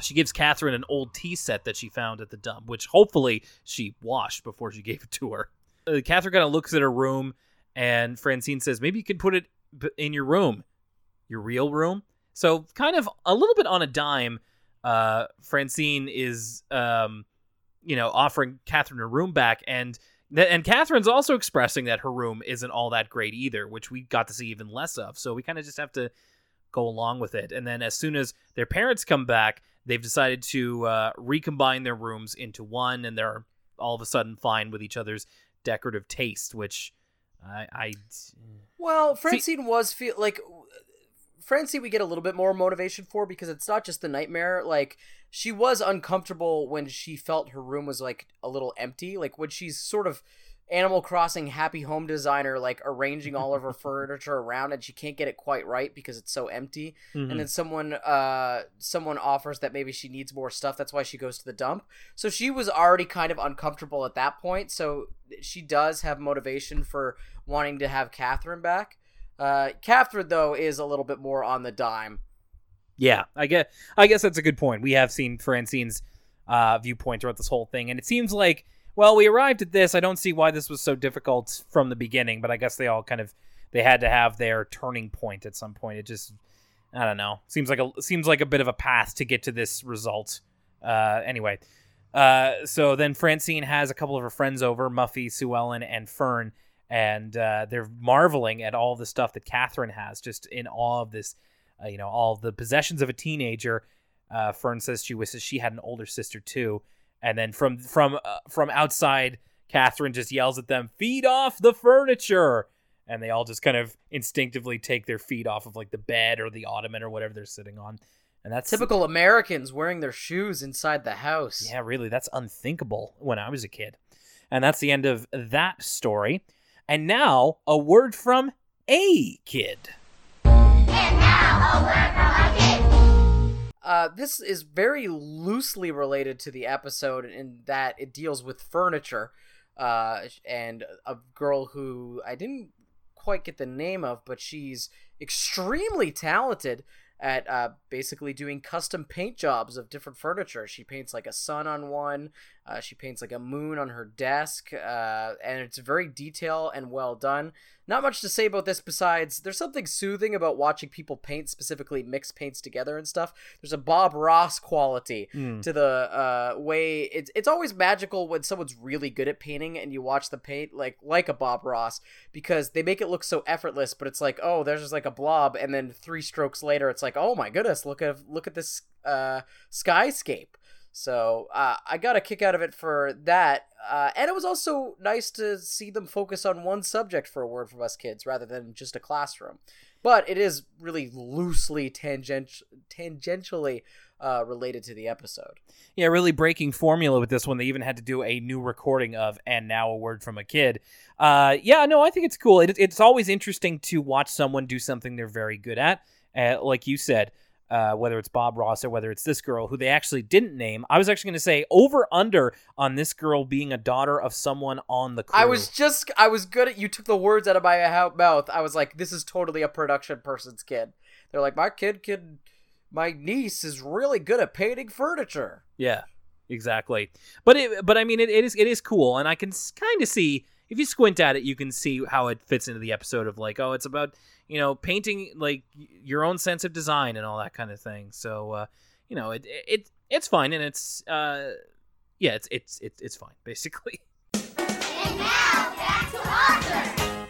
Speaker 1: she gives Catherine an old tea set that she found at the dump, which hopefully she washed before she gave it to her. Uh, Catherine kind of looks at her room, and Francine says, "Maybe you could put it in your room, your real room." So, kind of a little bit on a dime, uh, Francine is, um, you know, offering Catherine her room back, and th- and Catherine's also expressing that her room isn't all that great either, which we got to see even less of. So we kind of just have to go along with it. And then as soon as their parents come back, they've decided to uh, recombine their rooms into one, and they're all of a sudden fine with each other's decorative taste, which I, I
Speaker 3: Well, Francine was feel like Francine we get a little bit more motivation for because it's not just the nightmare. Like she was uncomfortable when she felt her room was like a little empty. Like when she's sort of Animal Crossing happy home designer, like arranging all of her furniture around and she can't get it quite right because it's so empty.
Speaker 1: Mhm.
Speaker 3: And then someone uh someone offers that maybe she needs more stuff. That's why she goes to the dump. So she was already kind of uncomfortable at that point. So she does have motivation for wanting to have Catherine back. Uh, Catherine though is a little bit more on the dime.
Speaker 1: Yeah, I guess I guess that's a good point. We have seen Francine's uh, viewpoint throughout this whole thing, and it seems like well, we arrived at this. I don't see why this was so difficult from the beginning, but I guess they all kind of they had to have their turning point at some point. It just I don't know. Seems like a seems like a bit of a path to get to this result. Uh, anyway, uh, so then Francine has a couple of her friends over, Muffy, Sue Ellen, and Fern, and uh, they're marveling at all the stuff that Catherine has, just in awe of this uh, you know all the possessions of a teenager. Uh, Fern says she wishes she had an older sister too, and then from from uh, from outside, Catherine just yells at them, "Feed off the furniture!" And they all just kind of instinctively take their feet off of like the bed or the ottoman or whatever they're sitting on, and that's
Speaker 3: Typical Americans wearing their shoes inside the house.
Speaker 1: yeah, really, that's unthinkable when I was a kid. And that's the end of that story. And now a word from a kid.
Speaker 3: Uh, this is very loosely related to the episode in that it deals with furniture uh, and a girl who I didn't quite get the name of, but she's extremely talented at uh, basically doing custom paint jobs of different furniture. She paints like a sun on one, Uh, she paints like a moon on her desk, uh, and it's very detailed and well done. Not much to say about this besides there's something soothing about watching people paint, specifically mix paints together and stuff. There's a Bob Ross quality
Speaker 1: Hmm.
Speaker 3: to the uh, way it's it's always magical when someone's really good at painting and you watch them paint like like a Bob Ross because they make it look so effortless. But it's like oh, there's just like a blob, and then three strokes later, it's like oh my goodness, look at look at this uh, skyscape. So uh, I got a kick out of it for that, uh, and it was also nice to see them focus on one subject for a word from us kids rather than just a classroom. But it is really loosely tangent tangentially uh, related to the episode.
Speaker 1: Yeah, really breaking formula with this one. They even had to do a new recording of "And Now a Word from a Kid." Uh, yeah, no, I think it's cool. It, it's always interesting to watch someone do something they're very good at. Like you said, uh, whether it's Bob Ross or whether it's this girl who they actually didn't name. I was actually going to say over under on this girl being a daughter of someone on the crew.
Speaker 3: I was just I was good at you took the words out of my mouth. I was like, this is totally a production person's kid. They're like, my kid can, my niece is really good at painting furniture.
Speaker 1: Yeah, exactly. But it, but I mean, it, it is it is cool, and I can kind of see if you squint at it, you can see how it fits into the episode of like, oh, it's about you know painting like your own sense of design and all that kind of thing. So uh, you know, it it it's fine, and it's uh, yeah, it's it's it's it's fine basically.
Speaker 4: And now, back to Arthur.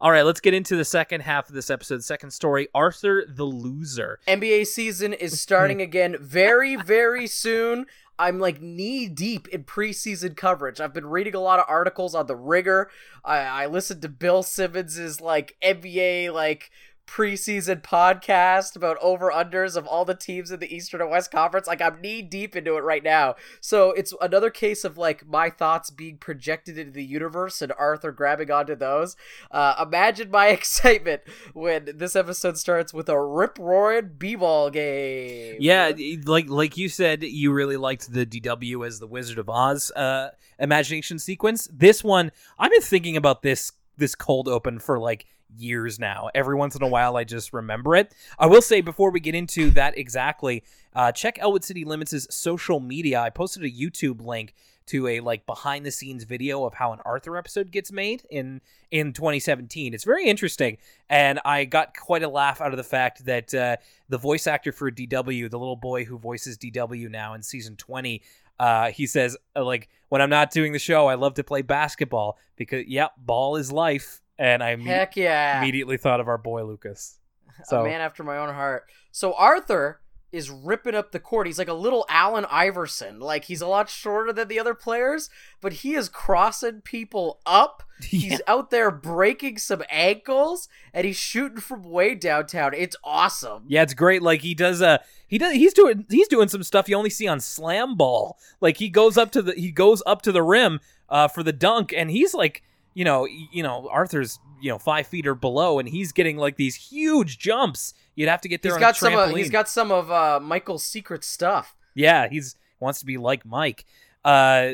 Speaker 1: All right, let's get into the second half of this episode. The second story, Arthur the Loser.
Speaker 3: NBA season is starting again very, very soon. I'm like knee deep in preseason coverage. I've been reading a lot of articles on the Ringer. I, I listened to Bill Simmons's like NBA like preseason podcast about over unders of all the teams in the Eastern and West Conference. Like I'm knee deep into it right now. So it's another case of like my thoughts being projected into the universe and Arthur grabbing onto those. Uh, imagine my excitement when this episode starts with a rip roaring b-ball game.
Speaker 1: Yeah, like like you said, you really liked the DW as the Wizard of Oz uh, imagination sequence. This one, I've been thinking about this this cold open for like years now. Every once in a while, I just remember it. I will say before we get into that exactly, uh, check Elwood City Limits' social media. I posted a YouTube link to a like behind the scenes video of how an Arthur episode gets made in in 2017. It's very interesting, and I got quite a laugh out of the fact that uh, the voice actor for DW, the little boy who voices DW now in season 20. Uh, he says, uh, like, when I'm not doing the show, I love to play basketball because, yep, ball is life. And I
Speaker 3: Heck yeah.
Speaker 1: immediately thought of our boy Lucas.
Speaker 3: a man after my own heart. So Arthur is ripping up the court. He's like a little Allen Iverson. Like he's a lot shorter than the other players, but he is crossing people up. He's out there breaking some ankles and he's shooting from way downtown. It's awesome.
Speaker 1: yeah, it's great. Like he does, uh, he does, he's doing, he's doing some stuff you only see on Slam Ball. Like he goes up to the, he goes up to the rim, uh, for the dunk, and he's like, you know, you know, Arthur's, you know, five feet or below, and he's getting like these huge jumps. You'd have to get there
Speaker 3: He's got some. Of, he's got some of uh, Michael's secret stuff.
Speaker 1: Yeah, he's wants to be like Mike. Uh,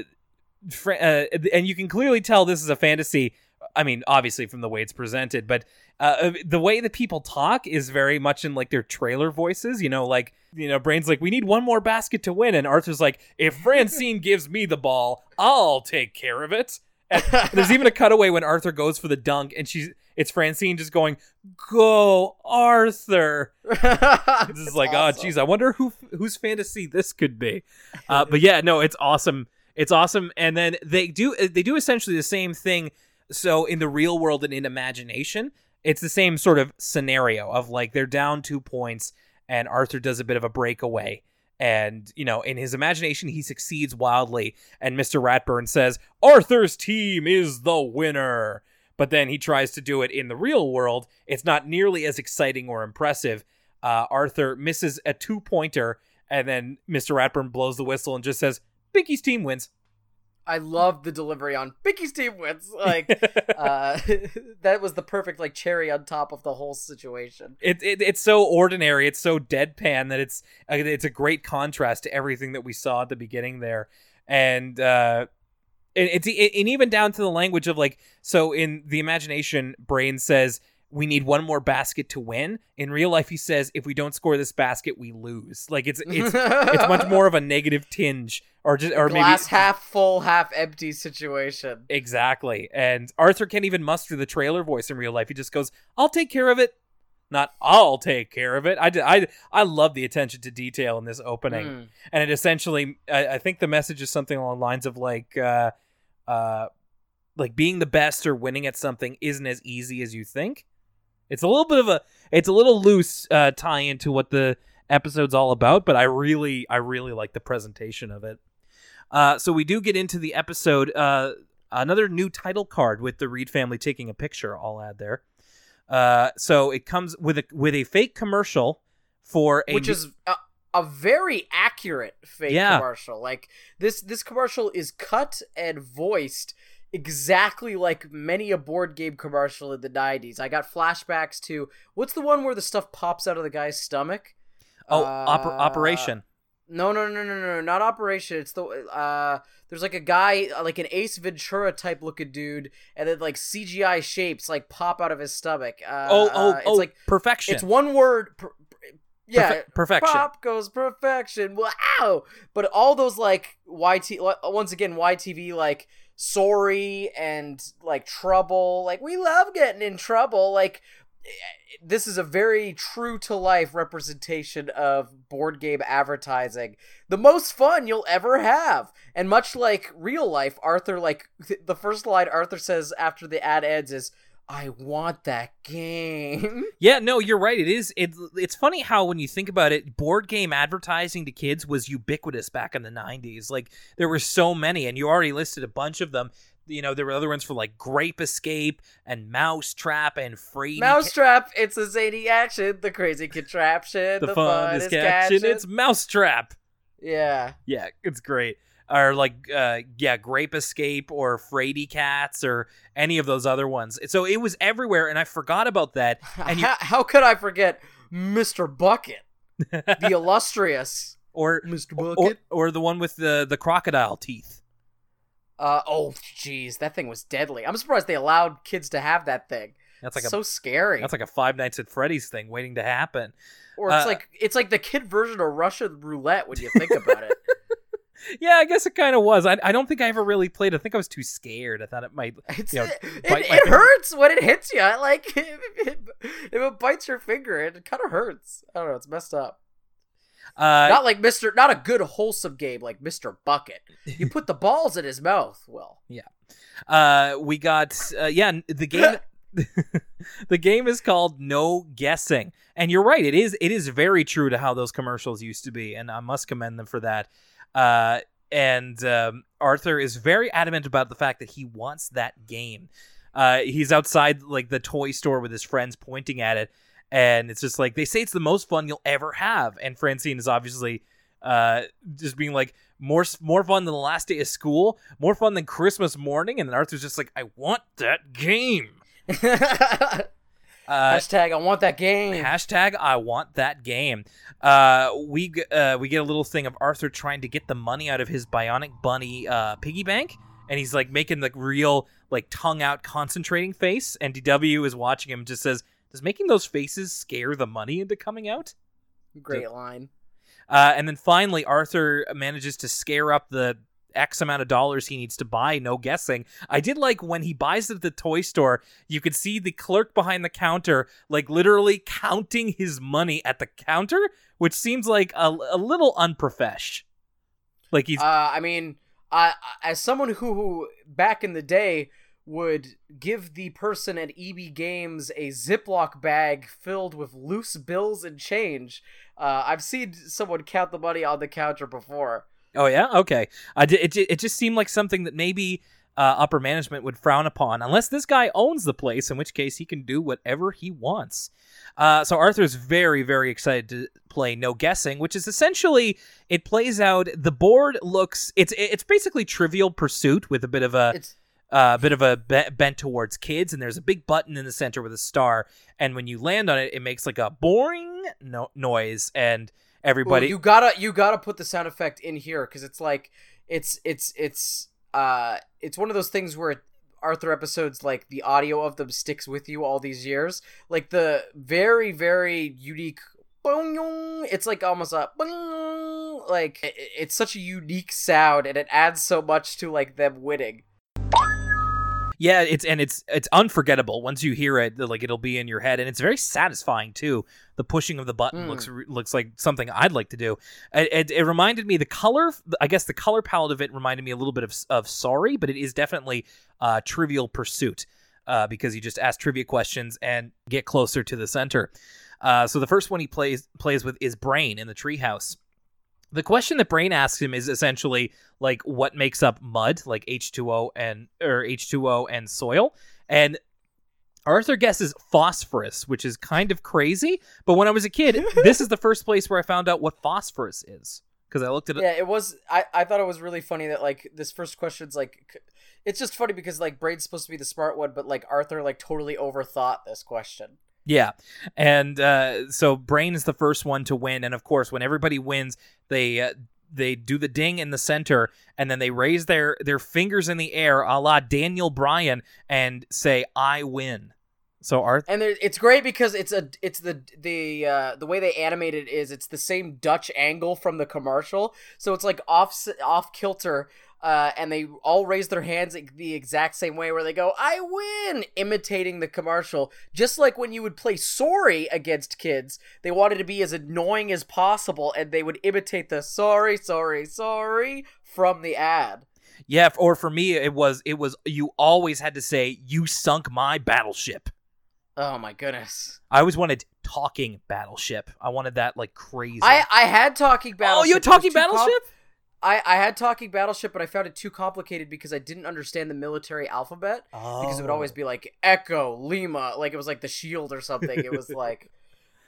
Speaker 1: fr- uh, and you can clearly tell this is a fantasy. I mean, obviously from the way it's presented, but uh, the way that people talk is very much in like their trailer voices. You know, like you know, Brain's like, "We need one more basket to win," and Arthur's like, "If Francine gives me the ball, I'll take care of it." And there's even a cutaway when Arthur goes for the dunk, and she's it's Francine just going, "Go, Arthur!" This is like, oh, geez, I wonder who whose fantasy this could be. Uh, but yeah, no, it's awesome. It's awesome, and then they do they do essentially the same thing. So in the real world and in imagination, it's the same sort of scenario of like they're down two points, and Arthur does a bit of a breakaway. And, you know, in his imagination, he succeeds wildly. And Mr. Ratburn says, Arthur's team is the winner. But then he tries to do it in the real world. It's not nearly as exciting or impressive. Uh, Arthur misses a two pointer, and then Mr. Ratburn blows the whistle and just says, Binky's team wins.
Speaker 3: I love the delivery on Binky's team wins. Like uh, that was the perfect like cherry on top of the whole situation.
Speaker 1: it, it it's so ordinary it's so deadpan that it's uh, it's a great contrast to everything that we saw at the beginning there and uh and it's and even down to the language of like so in the imagination brain says we need one more basket to win. In real life, he says, if we don't score this basket, we lose. Like it's it's it's much more of a negative tinge, or just or
Speaker 3: glass
Speaker 1: maybe
Speaker 3: half full, half empty situation.
Speaker 1: exactly. And Arthur can't even muster the trailer voice in real life. He just goes, "I'll take care of it." Not I'll take care of it. I, did, I, I love the attention to detail in this opening.
Speaker 3: Mm.
Speaker 1: and it essentially I, I think the message is something along the lines of like uh uh like being the best or winning at something isn't as easy as you think it's a little bit of a it's a little loose uh tie into what the episode's all about but i really i really like the presentation of it uh so we do get into the episode uh another new title card with the read family taking a picture i'll add there uh so it comes with a with a fake commercial for a
Speaker 3: which is a, a very accurate fake
Speaker 1: Yeah.
Speaker 3: commercial. Like this this commercial is cut and voiced exactly like many a board game commercial in the 90s. I got flashbacks to what's the one where the stuff pops out of the guy's stomach?
Speaker 1: oh
Speaker 3: Uh,
Speaker 1: operation
Speaker 3: No, no, no, no, no, not Operation. It's the uh there's like a guy uh, like an Ace Ventura type looking dude and then like CGI shapes like pop out of his stomach. Uh,
Speaker 1: oh oh
Speaker 3: uh, it's
Speaker 1: oh
Speaker 3: like
Speaker 1: perfection
Speaker 3: it's one word per, per- yeah,
Speaker 1: Perfe- perfection
Speaker 3: Pop goes perfection. Wow. But all those like YT once again YTV like sorry and like trouble. Like we love getting in trouble. Like this is a very true to life representation of board game advertising. The most fun you'll ever have. And much like real life, Arthur like th- the first line Arthur says after the ad ends is I want that game.
Speaker 1: Yeah, no, you're right. It is. It, it's funny how when you think about it, board game advertising to kids was ubiquitous back in the '90s. Like there were so many, and you already listed a bunch of them. You know, there were other ones for like Grape Escape and Mousetrap and Frady.
Speaker 3: Mousetrap, it's a zany action, the crazy contraption,
Speaker 1: the,
Speaker 3: the,
Speaker 1: fun, is catching. It's Mousetrap.
Speaker 3: yeah.
Speaker 1: Yeah, it's great. Or like, uh, yeah, Grape Escape or Frady Cats or any of those other ones. So it was everywhere, and I forgot about that. And you,
Speaker 3: how, how could I forget Mr. Bucket, the illustrious
Speaker 1: or
Speaker 3: Mr.
Speaker 1: or,
Speaker 3: Bucket?
Speaker 1: or the one with the the crocodile teeth.
Speaker 3: uh oh, jeez, that thing was deadly. I'm surprised they allowed kids to have that thing.
Speaker 1: That's like
Speaker 3: so
Speaker 1: a
Speaker 3: scary.
Speaker 1: that's like a Five Nights at Freddy's thing waiting to happen.
Speaker 3: or it's
Speaker 1: uh,
Speaker 3: like it's like the kid version of Russian roulette when you think about it.
Speaker 1: Yeah, I guess it kind of was. I, I don't think I ever really played. I think I was too scared. I thought it might.
Speaker 3: It's,
Speaker 1: You know,
Speaker 3: it, it, it hurts when it hits you. Like if it, if it bites your finger, it kind of hurts. I don't know. It's messed up.
Speaker 1: Uh,
Speaker 3: not like Mister, not a good wholesome game like Mister Bucket. You put the balls in his mouth. Well, yeah.
Speaker 1: uh, we got uh, yeah the game. the game is called No Guessing, and you're right. It is it is very true to how those commercials used to be, and I must commend them for that. Uh, and um, Arthur is very adamant about the fact that he wants that game. Uh, he's outside like the toy store with his friends, pointing at it, and it's just like they say it's the most fun you'll ever have. And Francine is obviously uh, just being like more more fun than the last day of school, more fun than Christmas morning. And then Arthur's just like, I want that game. Uh,
Speaker 3: hashtag I want that game.
Speaker 1: Hashtag I want that game. Uh, we uh, we get a little thing of Arthur trying to get the money out of his bionic bunny uh, piggy bank, and he's like making the real like tongue out concentrating face. And DW is watching him, just says, "Does making those faces scare the money into coming out?"
Speaker 3: Great line.
Speaker 1: Uh, and then finally, Arthur manages to scare up the X amount of dollars he needs to buy, no guessing. I did like when he buys it at the toy store, you could see the clerk behind the counter, like literally counting his money at the counter, which seems like a, a little unprofesh. Like he's.
Speaker 3: Uh, I mean, I as someone who, who back in the day would give the person at EB Games a Ziploc bag filled with loose bills and change. Uh, I've seen someone count the money on the counter before.
Speaker 1: Oh yeah, okay. I did, it, it just seemed like something that maybe uh, upper management would frown upon, unless this guy owns the place, in which case he can do whatever he wants. Uh, so Arthur's very, very excited to play No Guessing, which is essentially it plays out. The board looks it's it's basically Trivial Pursuit with a bit of a
Speaker 3: It's
Speaker 1: uh, bit of a be- bent towards kids, and there's a big button in the center with a star, and when you land on it, it makes like a boring no- noise, and everybody.
Speaker 3: Ooh, you gotta you gotta put the sound effect in here because it's like it's it's it's uh it's one of those things where Arthur episodes, like the audio of them sticks with you all these years. Like the very, very unique. It's like almost a like it's such a unique sound, and it adds so much to like them winning.
Speaker 1: Yeah, it's and it's it's unforgettable once you hear it. Like it'll be in your head, and it's very satisfying too. The pushing of the button
Speaker 3: Mm.
Speaker 1: looks looks like something I'd like to do. It, it, it reminded me the color. I guess the color palette of it reminded me a little bit of of Sorry, but it is definitely uh, Trivial Pursuit uh, because you just ask trivia questions and get closer to the center. Uh, so the first one he plays plays with is Brain in the treehouse. The question that Brain asks him is essentially like what makes up mud, like H2O and or H2O and soil. And Arthur guesses phosphorus, which is kind of crazy. But when I was a kid, this is the first place where I found out what phosphorus is because I looked at it.
Speaker 3: Yeah, it was. I I thought it was really funny that like this first question's like, it's just funny because like Brain's supposed to be the smart one, but like Arthur like totally overthought this question.
Speaker 1: Yeah, and uh, so Brain is the first one to win, and of course, when everybody wins, they uh, they do the ding in the center, and then they raise their their fingers in the air, a la Daniel Bryan, and say, "I win." So Arthur.
Speaker 3: And there, it's great because it's a it's the the uh, the way they animate it is it's the same Dutch angle from the commercial, so it's like off off kilter. Uh, and they all raise their hands the exact same way where they go i win imitating the commercial just like when you would play sorry against kids they wanted to be as annoying as possible and they would imitate the sorry sorry sorry from the ad
Speaker 1: Yeah, or for me, it was it was you always had to say, "You sunk my battleship."
Speaker 3: oh my goodness
Speaker 1: I always wanted talking battleship. I wanted that like crazy.
Speaker 3: i i had talking battleship
Speaker 1: oh, you had talking battleship?
Speaker 3: I, I had talking battleship, but I found it too complicated because I didn't understand the military alphabet. Because it would
Speaker 1: Oh.
Speaker 3: always be like Echo, Lima, like it was like the shield or something. It was like,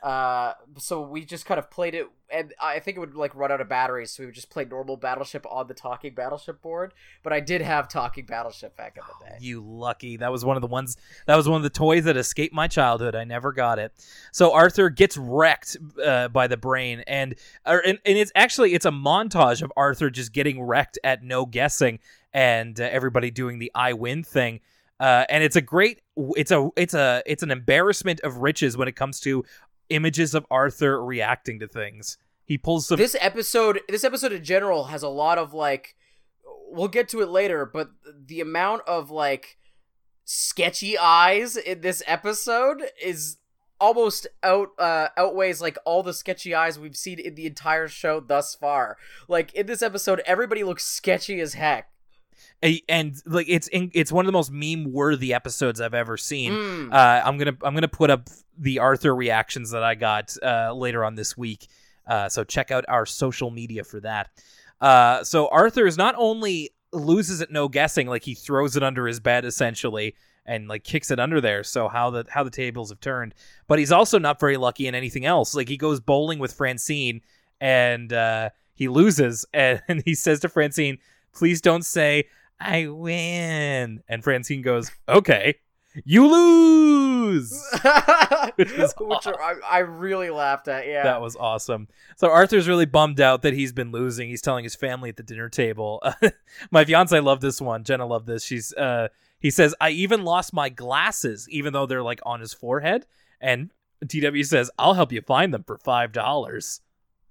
Speaker 3: uh, so we just kind of played it, and I think it would like run out of batteries, so we would just play normal battleship on the talking battleship board. But I did have talking battleship back in the day.
Speaker 1: You lucky. That was one of the ones. That was one of the toys that escaped my childhood. I never got it. So Arthur gets wrecked uh, by the brain, and, or, and and it's actually it's a montage of Arthur just getting wrecked at no guessing, and uh, everybody doing the I win thing. Uh, and it's a great. It's a it's a it's an embarrassment of riches when it comes to images of Arthur reacting to things. He pulls some.
Speaker 3: This episode, this episode in general has a lot of like, we'll get to it later, but the amount of like sketchy eyes in this episode is almost out uh outweighs like all the sketchy eyes we've seen in the entire show thus far. Like in this episode everybody looks sketchy as heck.
Speaker 1: A- and like it's in, it's one of the most meme worthy episodes I've ever seen.
Speaker 3: Mm.
Speaker 1: Uh, I'm gonna I'm gonna put up the Arthur reactions that I got uh, later on this week. Uh, so check out our social media for that. Uh, so Arthur is not only loses at no guessing, like he throws it under his bed essentially, and like kicks it under there. So how the how the tables have turned, but he's also not very lucky in anything else. Like he goes bowling with Francine, and uh, he loses, and, and he says to Francine, "Please don't say." I win. And Francine goes, okay, you lose.
Speaker 3: Which,
Speaker 1: was
Speaker 3: I, I really laughed at. Yeah.
Speaker 1: That was awesome. So Arthur's really bummed out that he's been losing. He's telling his family at the dinner table. my fiance loved this one. Jenna loved this. She's uh he says, I even lost my glasses, even though they're like on his forehead. And DW says, I'll help you find them for five dollars.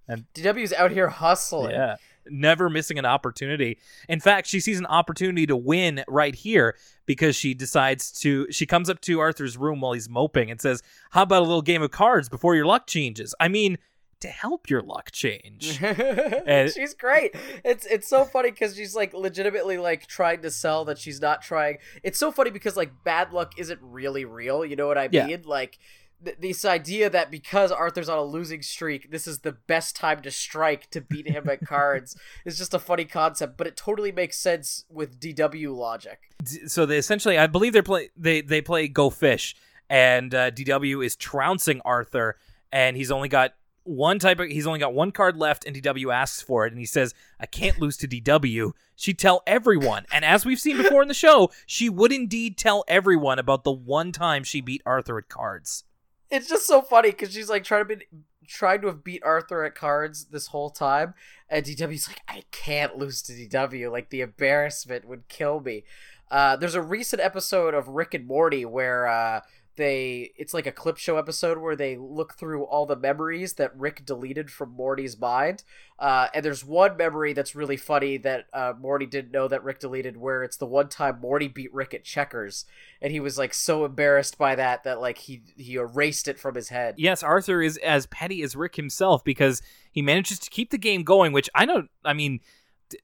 Speaker 3: And DW's out here hustling.
Speaker 1: Yeah. Never missing an opportunity. In fact, she sees an opportunity to win right here because she decides to. She comes up to Arthur's room while he's moping and says, How about a little game of cards before your luck changes? I mean, to help your luck change. And-
Speaker 3: she's great. It's it's so funny because she's like legitimately like trying to sell that she's not trying. It's so funny because like bad luck isn't really real. You know what I
Speaker 1: Yeah.
Speaker 3: mean? Like th- this idea that because Arthur's on a losing streak, this is the best time to strike to beat him at cards is just a funny concept, but it totally makes sense with DW logic.
Speaker 1: So they essentially, I believe they're play they they play Go Fish, and uh, DW is trouncing Arthur, and he's only got one type of he's only got one card left, and DW asks for it, and he says, "I can't lose to DW." She'd tell everyone, and as we've seen before in the show, she would indeed tell everyone about the one time she beat Arthur at cards.
Speaker 3: It's just so funny because she's like trying to be trying to have beat Arthur at cards this whole time, and DW's like, I can't lose to DW. Like the embarrassment would kill me. Uh, there's a recent episode of Rick and Morty where uh, they it's like a clip show episode where they look through all the memories that Rick deleted from Morty's mind. Uh, and there's one memory that's really funny that uh, Morty didn't know that Rick deleted, where it's the one time Morty beat Rick at checkers, and he was like so embarrassed by that that like he he erased it from his head.
Speaker 1: Yes, Arthur is as petty as Rick himself because he manages to keep the game going, which I don't. I mean,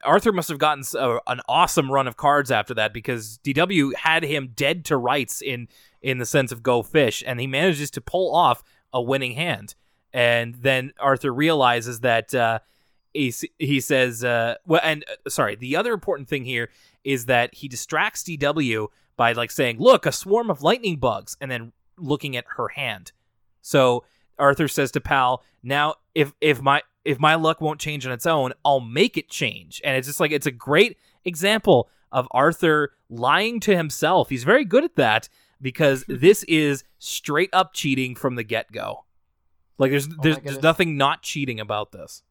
Speaker 1: Arthur must have gotten a, an awesome run of cards after that because DW had him dead to rights in in the sense of go fish, and he manages to pull off a winning hand. And then Arthur realizes that uh, he he says, uh, well, and uh, sorry, the other important thing here is that he distracts DW by like saying, "Look, a swarm of lightning bugs," and then looking at her hand. So Arthur says to Pal, "Now, if if my if my luck won't change on its own, I'll make it change." And it's just like it's a great example of Arthur lying to himself. He's very good at that because hmm. this is straight up cheating from the get go. Like there's oh there's,
Speaker 3: there's
Speaker 1: nothing not cheating about this.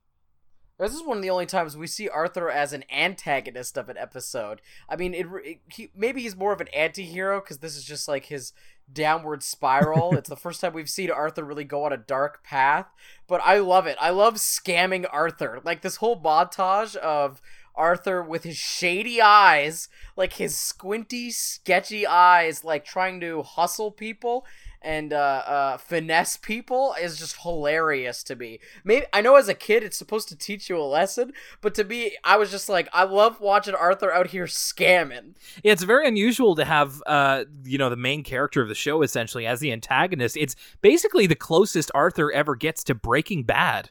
Speaker 3: This is one of the only times we see Arthur as an antagonist of an episode. I mean, it, it he, maybe he's more of an anti-hero because this is just like his downward spiral. it's the first time we've seen Arthur really go on a dark path, but I love it. I love scamming Arthur. Like this whole montage of Arthur with his shady eyes, like his squinty, sketchy eyes, like trying to hustle people and uh, uh, finesse people is just hilarious to me. Maybe I know as a kid it's supposed to teach you a lesson, but to me, I was just like, I love watching Arthur out here scamming.
Speaker 1: Yeah, it's very unusual to have, uh, you know, the main character of the show essentially as the antagonist. It's basically the closest Arthur ever gets to Breaking Bad.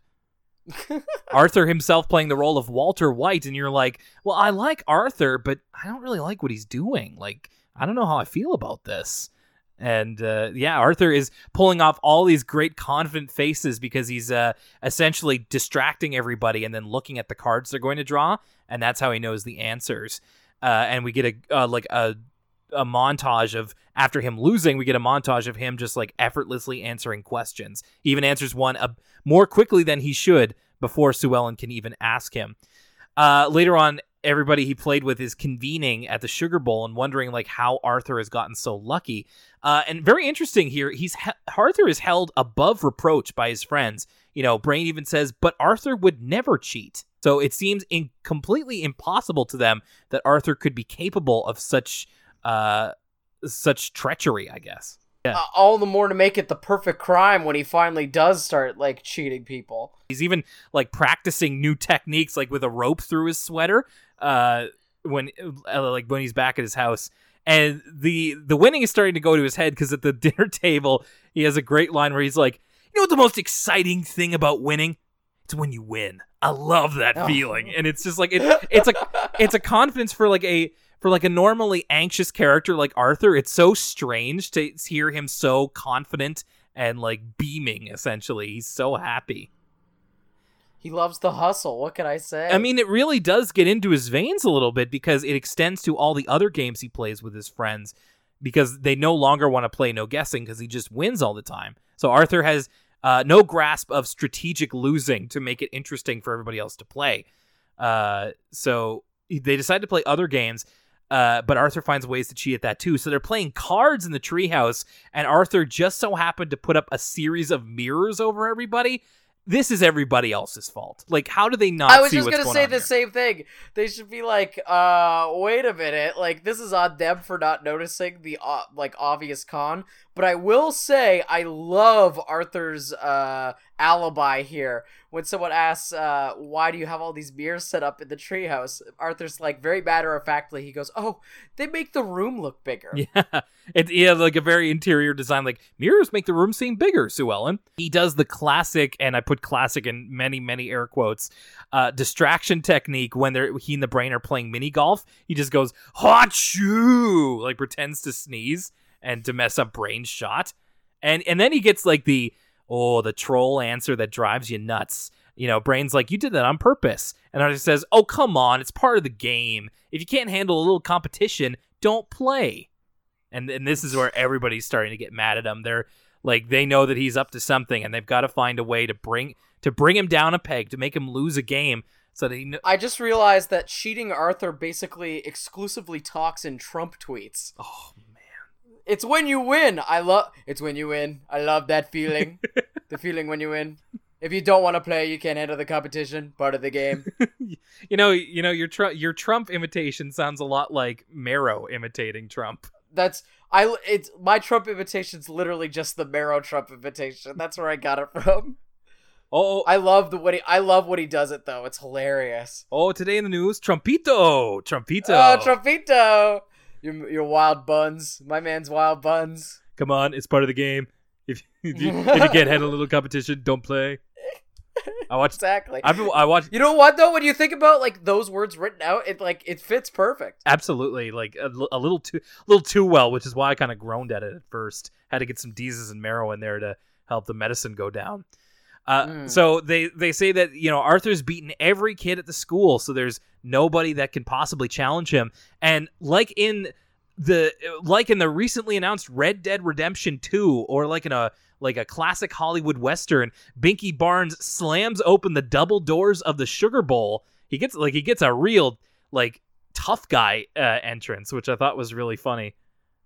Speaker 1: Arthur himself playing the role of Walter White, and you're like, well, I like Arthur, but I don't really like what he's doing. Like, I don't know how I feel about this. And uh, yeah, Arthur is pulling off all these great confident faces because he's uh, essentially distracting everybody and then looking at the cards they're going to draw, and that's how he knows the answers. Uh, and we get a uh, like a a montage of after him losing, we get a montage of him just like effortlessly answering questions. He even answers one uh, more quickly than he should before Sue Ellen can even ask him. Uh, later on, everybody he played with is convening at the Sugar Bowl and wondering like how Arthur has gotten so lucky. Uh, and very interesting here, he's he- Arthur is held above reproach by his friends. You know, Brain even says, "But Arthur would never cheat." So it seems in- completely impossible to them that Arthur could be capable of such uh, such treachery. I guess. Yeah.
Speaker 3: Uh, all the more to make it the perfect crime when he finally does start like cheating people.
Speaker 1: He's even like practicing new techniques, like with a rope through his sweater, uh, when uh, like when he's back at his house. And the the winning is starting to go to his head because at the dinner table he has a great line where he's like, "You know what the most exciting thing about winning? It's when you win. I love that
Speaker 3: Oh.
Speaker 1: feeling." And it's just like it, it's a it's a confidence for like a for like a normally anxious character like Arthur. It's so strange to hear him so confident and like beaming. Essentially, he's so happy.
Speaker 3: He loves the hustle. What can I say?
Speaker 1: I mean, it really does get into his veins a little bit because it extends to all the other games he plays with his friends because they no longer want to play no guessing because he just wins all the time. So Arthur has uh, no grasp of strategic losing to make it interesting for everybody else to play. Uh, so they decide to play other games. Uh, but Arthur finds ways to cheat at that too. So they're playing cards in the treehouse, and Arthur just so happened to put up a series of mirrors over everybody. This is everybody else's fault. Like, how do they not
Speaker 3: I was just gonna say the
Speaker 1: here?
Speaker 3: same thing. They should be like, uh, wait a minute, like this is on them for not noticing the uh, like obvious con. But I will say, I love Arthur's uh alibi here. When someone asks, uh, why do you have all these mirrors set up in the treehouse? Arthur's like very matter of factly. He goes, oh, they make the room look bigger.
Speaker 1: Yeah, it, yeah, like a very interior design. Like mirrors make the room seem bigger. Sue Ellen. He does the classic, and I put classic in many, many air quotes. Uh, distraction technique when they're he and the brain are playing mini golf. He just goes hot shoo, like pretends to sneeze and to mess up brain shot, and and then he gets like the oh the troll answer that drives you nuts. You know, brain's like you did that on purpose, and Arthur says, "Oh come on, it's part of the game. If you can't handle a little competition, don't play." and and this is where everybody's starting to get mad at him. They're like they know that he's up to something, and they've got to find a way to bring to bring him down a peg to make him lose a game so that he kn-
Speaker 3: I just realized that cheating Arthur basically exclusively talks in Trump tweets.
Speaker 1: oh
Speaker 3: It's when you win. I love. It's when you win. I love that feeling. the feeling when you win. If you don't want to play, you can't enter the competition. Part of the game.
Speaker 1: you know you know your Trump your Trump imitation sounds a lot like Marrow imitating Trump
Speaker 3: That's I. It's my Trump invitation's literally just the Marrow Trump imitation. That's where I got it from.
Speaker 1: Oh, oh
Speaker 3: I love the what he. I love what he does it though. It's hilarious.
Speaker 1: oh today in the news Trumpito Trumpito
Speaker 3: Oh, Trumpito! Your your wild buns. My man's wild buns.
Speaker 1: come on it's part of the game if if you, if you can't handle a little competition don't play I watched
Speaker 3: Exactly.
Speaker 1: I've been, I watched
Speaker 3: You know what though? When you think about like those words written out, it like it fits perfect.
Speaker 1: absolutely like a, a little too a little too well which is why i kind of groaned at it at first had to get some deezes and marrow in there to help the medicine go down uh,
Speaker 3: Mm.
Speaker 1: so they they say that you know arthur's beaten every kid at the school so there's nobody that can possibly challenge him and like in the like in the recently announced red dead redemption 2 or like in a like a classic hollywood western binky barnes slams open the double doors of the sugar bowl he gets like he gets a real like tough guy uh, entrance, which I thought was really funny.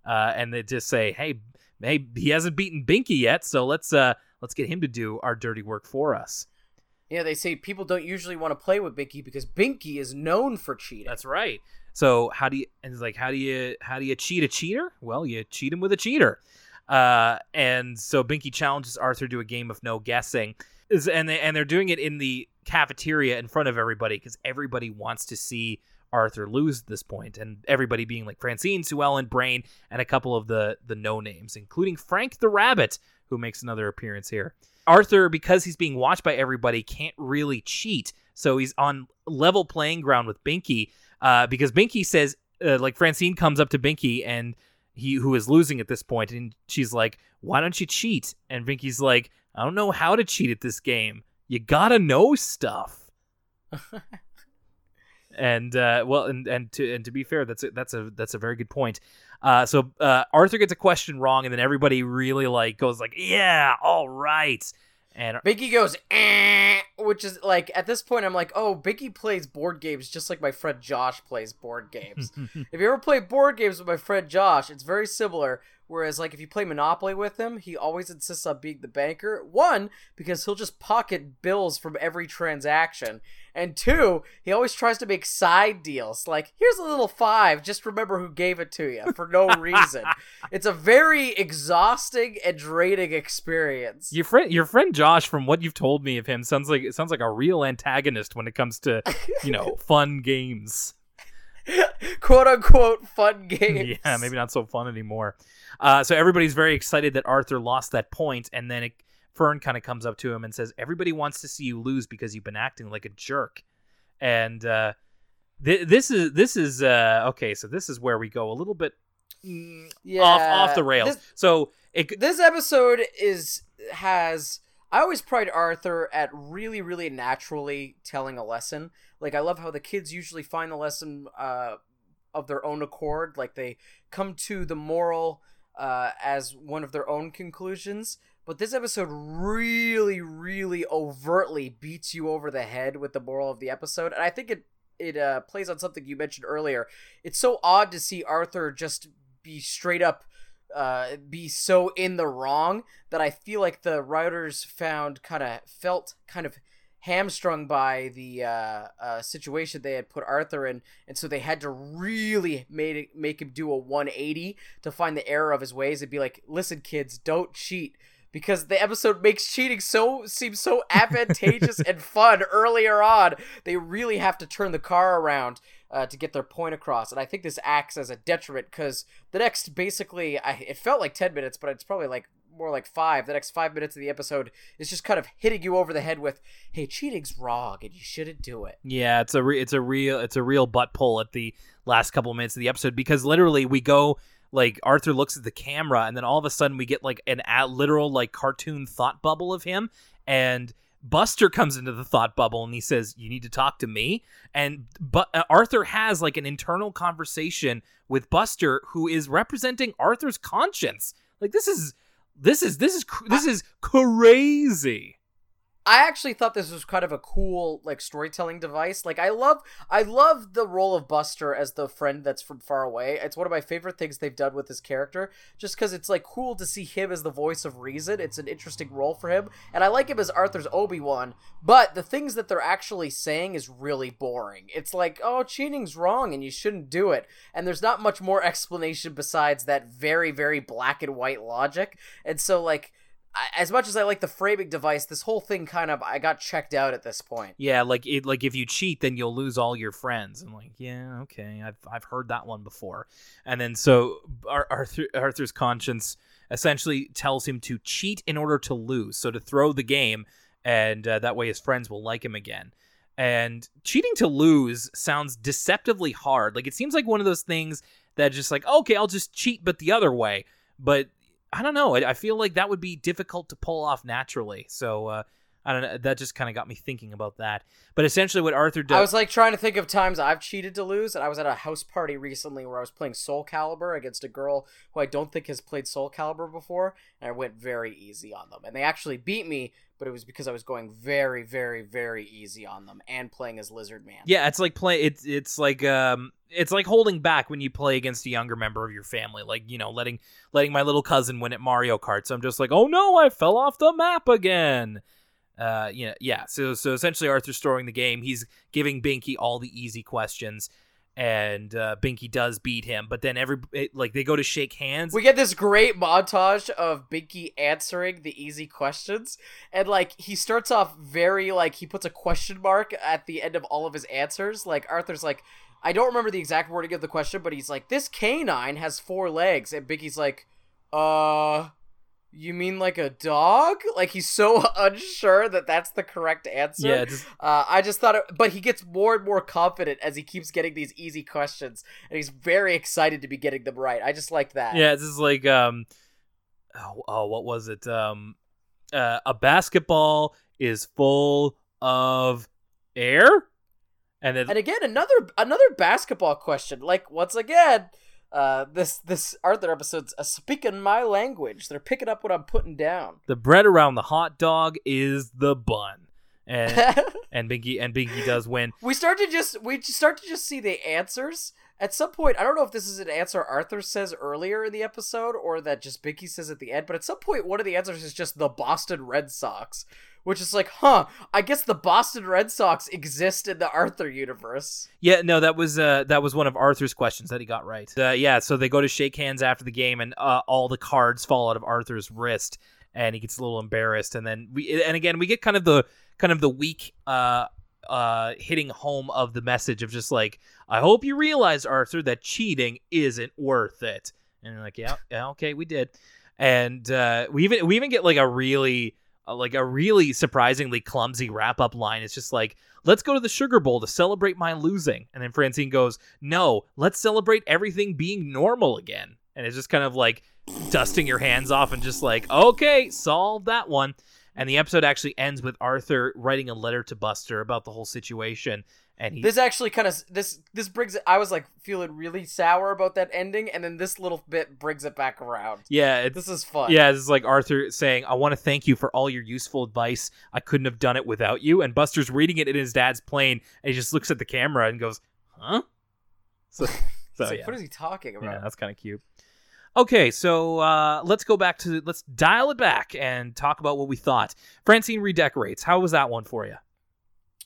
Speaker 1: Uh, and they just say, "Hey, hey, he hasn't beaten Binky yet, so let's uh let's get him to do our dirty work for us."
Speaker 3: Yeah, they say people don't usually want to play with Binky because Binky is known for cheating.
Speaker 1: That's right. So how do you and it's like how do you how do you cheat a cheater? Well, you cheat him with a cheater. Uh, and so Binky challenges Arthur to a game of no guessing, is and they and they're doing it in the cafeteria in front of everybody because everybody wants to see Arthur lose at this point, and everybody being like Francine, Sue Ellen, Brain, and a couple of the the no names, including Frank the Rabbit, who makes another appearance here. Arthur, because he's being watched by everybody, can't really cheat, so he's on level playing ground with Binky. Uh, because Binky says, uh, like Francine comes up to Binky and he who is losing at this point, and she's like, "Why don't you cheat?" And Binky's like, "I don't know how to cheat at this game. You gotta know stuff." and uh, well, and and to and to be fair, that's a, that's a that's a very good point. Uh, so uh, Arthur gets a question wrong, and then everybody really like goes like, "Yeah, all right." And
Speaker 3: Binky goes, eh, which is like at this point I'm like, oh, Binky plays board games just like my friend Josh plays board games. if you ever play board games with my friend Josh, it's very similar. Whereas, like, if you play Monopoly with him, he always insists on being the banker. One, because he'll just pocket bills from every transaction. And two, he always tries to make side deals. Like, here's a little five, just remember who gave it to you for no reason. it's a very exhausting and draining experience.
Speaker 1: your friend, your friend Josh, from what you've told me of him, sounds like it sounds like a real antagonist when it comes to you know fun games.
Speaker 3: quote unquote fun games.
Speaker 1: yeah, maybe not so fun anymore. Uh, so everybody's very excited that Arthur lost that point, and then it, Fern kind of comes up to him and says, "Everybody wants to see you lose because you've been acting like a jerk." And uh, th- this is this is uh, okay. So this is where we go a little bit mm,
Speaker 3: Yeah,
Speaker 1: off off the rails.
Speaker 3: This,
Speaker 1: so it
Speaker 3: this episode is has I always pride Arthur at really, really naturally telling a lesson. Like I love how the kids usually find the lesson uh, of their own accord. Like they come to the moral uh, as one of their own conclusions. But this episode really, really overtly beats you over the head with the moral of the episode, and I think it it uh, plays on something you mentioned earlier. It's so odd to see Arthur just be straight up uh, be so in the wrong that I feel like the writers found kind of felt kind of hamstrung by the uh, uh, situation they had put Arthur in, and so they had to really made it, make him do a 180 to find the error of his ways and be like, "Listen, kids, don't cheat." Because the episode makes cheating so seem so advantageous and fun earlier on, they really have to turn the car around uh, to get their point across, and I think this acts as a detriment because the next basically, I, it felt like ten minutes, but it's probably like more like five. The next five minutes of the episode is just kind of hitting you over the head with, "Hey, cheating's wrong, and you shouldn't do it."
Speaker 1: Yeah, it's a re- it's a real it's a real butt pull at the last couple of minutes of the episode because literally we go like Arthur looks at the camera and then all of a sudden we get like an a literal like cartoon thought bubble of him and Buster comes into the thought bubble and he says, "You need to talk to me." And but uh, Arthur has like an internal conversation with Buster, who is representing Arthur's conscience. Like this is this is this is this is crazy.
Speaker 3: I actually thought this was kind of a cool like storytelling device. Like I love I love the role of Buster as the friend that's from far away. It's one of my favorite things they've done with this character just cuz it's like cool to see him as the voice of reason. It's an interesting role for him. And I like him as Arthur's Obi-Wan, but the things that they're actually saying is really boring. It's like, "Oh, cheating's wrong and you shouldn't do it." And there's not much more explanation besides that very very black and white logic. And so like as much as I like the framing device, this whole thing kind of I got checked out at this point.
Speaker 1: Yeah, like it, like if you cheat, then you'll lose all your friends. I'm like, yeah, okay, I've I've heard that one before. And then so Arthur Arthur's conscience essentially tells him to cheat in order to lose, so to throw the game, and uh, that way his friends will like him again. And cheating to lose sounds deceptively hard. Like it seems like one of those things that just like, okay, I'll just cheat, but the other way. But I don't know. I, I feel like that would be difficult to pull off naturally. So uh, I don't know. That just kind of got me thinking about that. But essentially, what Arthur does.
Speaker 3: I was like trying to think of times I've cheated to lose, and I was at a house party recently where I was playing Soul Calibur against a girl who I don't think has played Soul Calibur before, and I went very easy on them. And they actually beat me, but it was because I was going very, very, very easy on them and playing as Lizard Man.
Speaker 1: Yeah, it's like play. It's it's like um, it's like holding back when you play against a younger member of your family. Like you know, letting letting my little cousin win at Mario Kart. So I'm just like, oh no, I fell off the map again. Uh, yeah, yeah. So so essentially, Arthur's storing the game. He's giving Binky all the easy questions, and uh, Binky does beat him. But then every it, like they go to shake hands.
Speaker 3: We get this great montage of Binky answering the easy questions, and like he starts off very like he puts a question mark at the end of all of his answers. Like Arthur's like, I don't remember the exact wording of the question, but he's like, "This canine has four legs," and Binky's like, "Uh." You mean like a dog? Like he's so unsure that that's the correct answer.
Speaker 1: yeah, just,
Speaker 3: Uh, I just thought, it, but he gets more and more confident as he keeps getting these easy questions, and he's very excited to be getting them right. I just like that.
Speaker 1: yeah. This is like um, oh, oh what was it? Um, uh, a basketball is full of air, and then
Speaker 3: And again, another another basketball question. Like once again, uh, this this Arthur episode's uh, speaking my language. They're picking up what I'm putting down.
Speaker 1: the bread around the hot dog is the bun, and and Binky and Binky does win.
Speaker 3: we start to just we start to just see the answers at some point. I don't know if this is an answer Arthur says earlier in the episode or that just Binky says at the end. But at some point, one of the answers is just the Boston Red Sox, which is like, huh? I guess the Boston Red Sox exist in the Arthur universe.
Speaker 1: Yeah, no, that was uh, that was one of Arthur's questions that he got right. Uh, yeah, so they go to shake hands after the game, and uh, all the cards fall out of Arthur's wrist, and he gets a little embarrassed. And then we, and again, we get kind of the kind of the weak uh, uh, hitting home of the message of just like, I hope you realize, Arthur, that cheating isn't worth it. And like, yeah, yeah, okay, we did. And uh, we even we even get like a really like a really surprisingly clumsy wrap up line. It's just like, let's go to the Sugar Bowl to celebrate my losing. And then Francine goes, no, let's celebrate everything being normal again. And it's just kind of like dusting your hands off and just like, okay, solve that one. And the episode actually ends with Arthur writing a letter to Buster about the whole situation. And he,
Speaker 3: This actually kind of this this brings it. I was like feeling really sour about that ending, and then this little bit brings it back around.
Speaker 1: yeah, it's,
Speaker 3: This is fun.
Speaker 1: Yeah, it's like Arthur saying, I want to thank you for all your useful advice. I couldn't have done it without you. And Buster's reading it in his dad's plane, and he just looks at the camera and goes, Huh? So, so
Speaker 3: like,
Speaker 1: yeah.
Speaker 3: what is he talking about?
Speaker 1: yeah, that's kind of cute. Okay, so uh, let's go back to, let's dial it back and talk about what we thought. Francine redecorates. How was that one for you?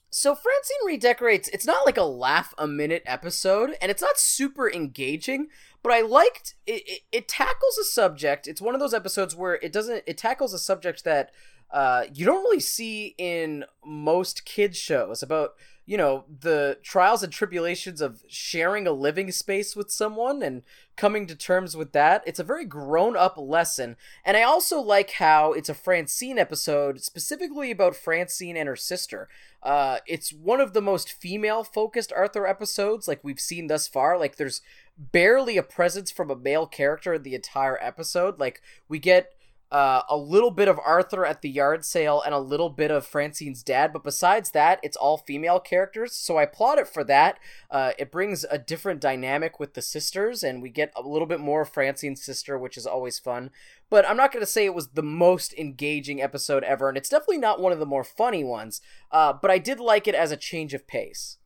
Speaker 3: So Francine redecorates. It's not like a laugh a minute episode, and it's not super engaging. But I liked it. It, it tackles a subject. It's one of those episodes where it doesn't. It tackles a subject that uh, you don't really see in most kids shows about you know the trials and tribulations of sharing a living space with someone and coming to terms with that. It's a very grown up lesson. And I also like how it's a Francine episode specifically about Francine and her sister. Uh, it's one of the most female focused Arthur episodes like we've seen thus far. Like there's barely a presence from a male character in the entire episode. Like we get uh, a little bit of Arthur at the yard sale, and a little bit of Francine's dad. But besides that, it's all female characters. So I applaud it for that. Uh, it brings a different dynamic with the sisters, and we get a little bit more of Francine's sister, which is always fun. But I'm not going to say it was the most engaging episode ever, and it's definitely not one of the more funny ones. Uh, but I did like it as a change of pace.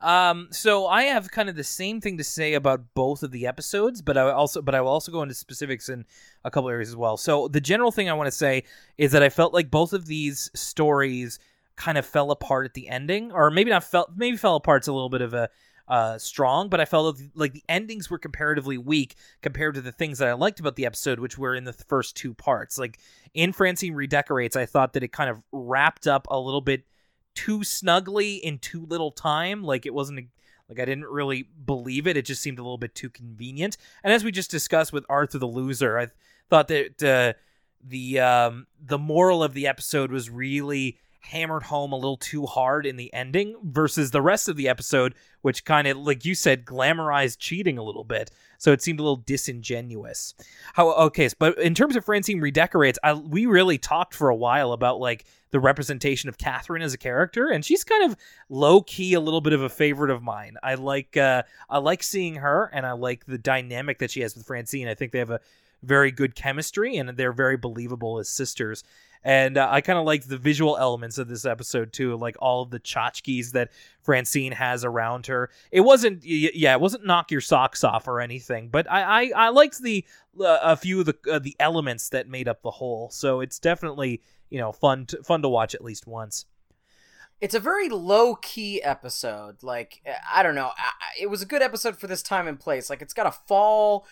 Speaker 1: Um, so I have kind of the same thing to say about both of the episodes, but I also but I will also go into specifics in a couple areas as well. So the general thing I want to say is that I felt like both of these stories kind of fell apart at the ending, or maybe not fell maybe fell apart's a little bit of a uh, strong, but I felt like the endings were comparatively weak compared to the things that I liked about the episode, which were in the first two parts. Like in Francine Redecorates, I thought that it kind of wrapped up a little bit too snugly in too little time. Like it wasn't like I didn't really believe it. It just seemed a little bit too convenient. And as we just discussed with Arthur the Loser, I thought that uh, the um, the moral of the episode was really hammered home a little too hard in the ending versus the rest of the episode, which kind of, like you said, glamorized cheating a little bit. So it seemed a little disingenuous. How okay, but in terms of Francine redecorates, I, we really talked for a while about like the representation of Catherine as a character, and she's kind of low key a little bit of a favorite of mine. I like uh, I like seeing her, and I like the dynamic that she has with Francine. I think they have a very good chemistry, and they're very believable as sisters and uh, I kind of like the visual elements of this episode too, like all of the tchotchkes that Francine has around her. It wasn't, yeah, it wasn't knock your socks off or anything, but I I, I liked the uh, a few of the uh, the elements that made up the whole. So it's definitely you know fun to, fun to watch at least once.
Speaker 3: It's a very low key episode. Like I don't know, it was a good episode for this time and place. Like it's got a fall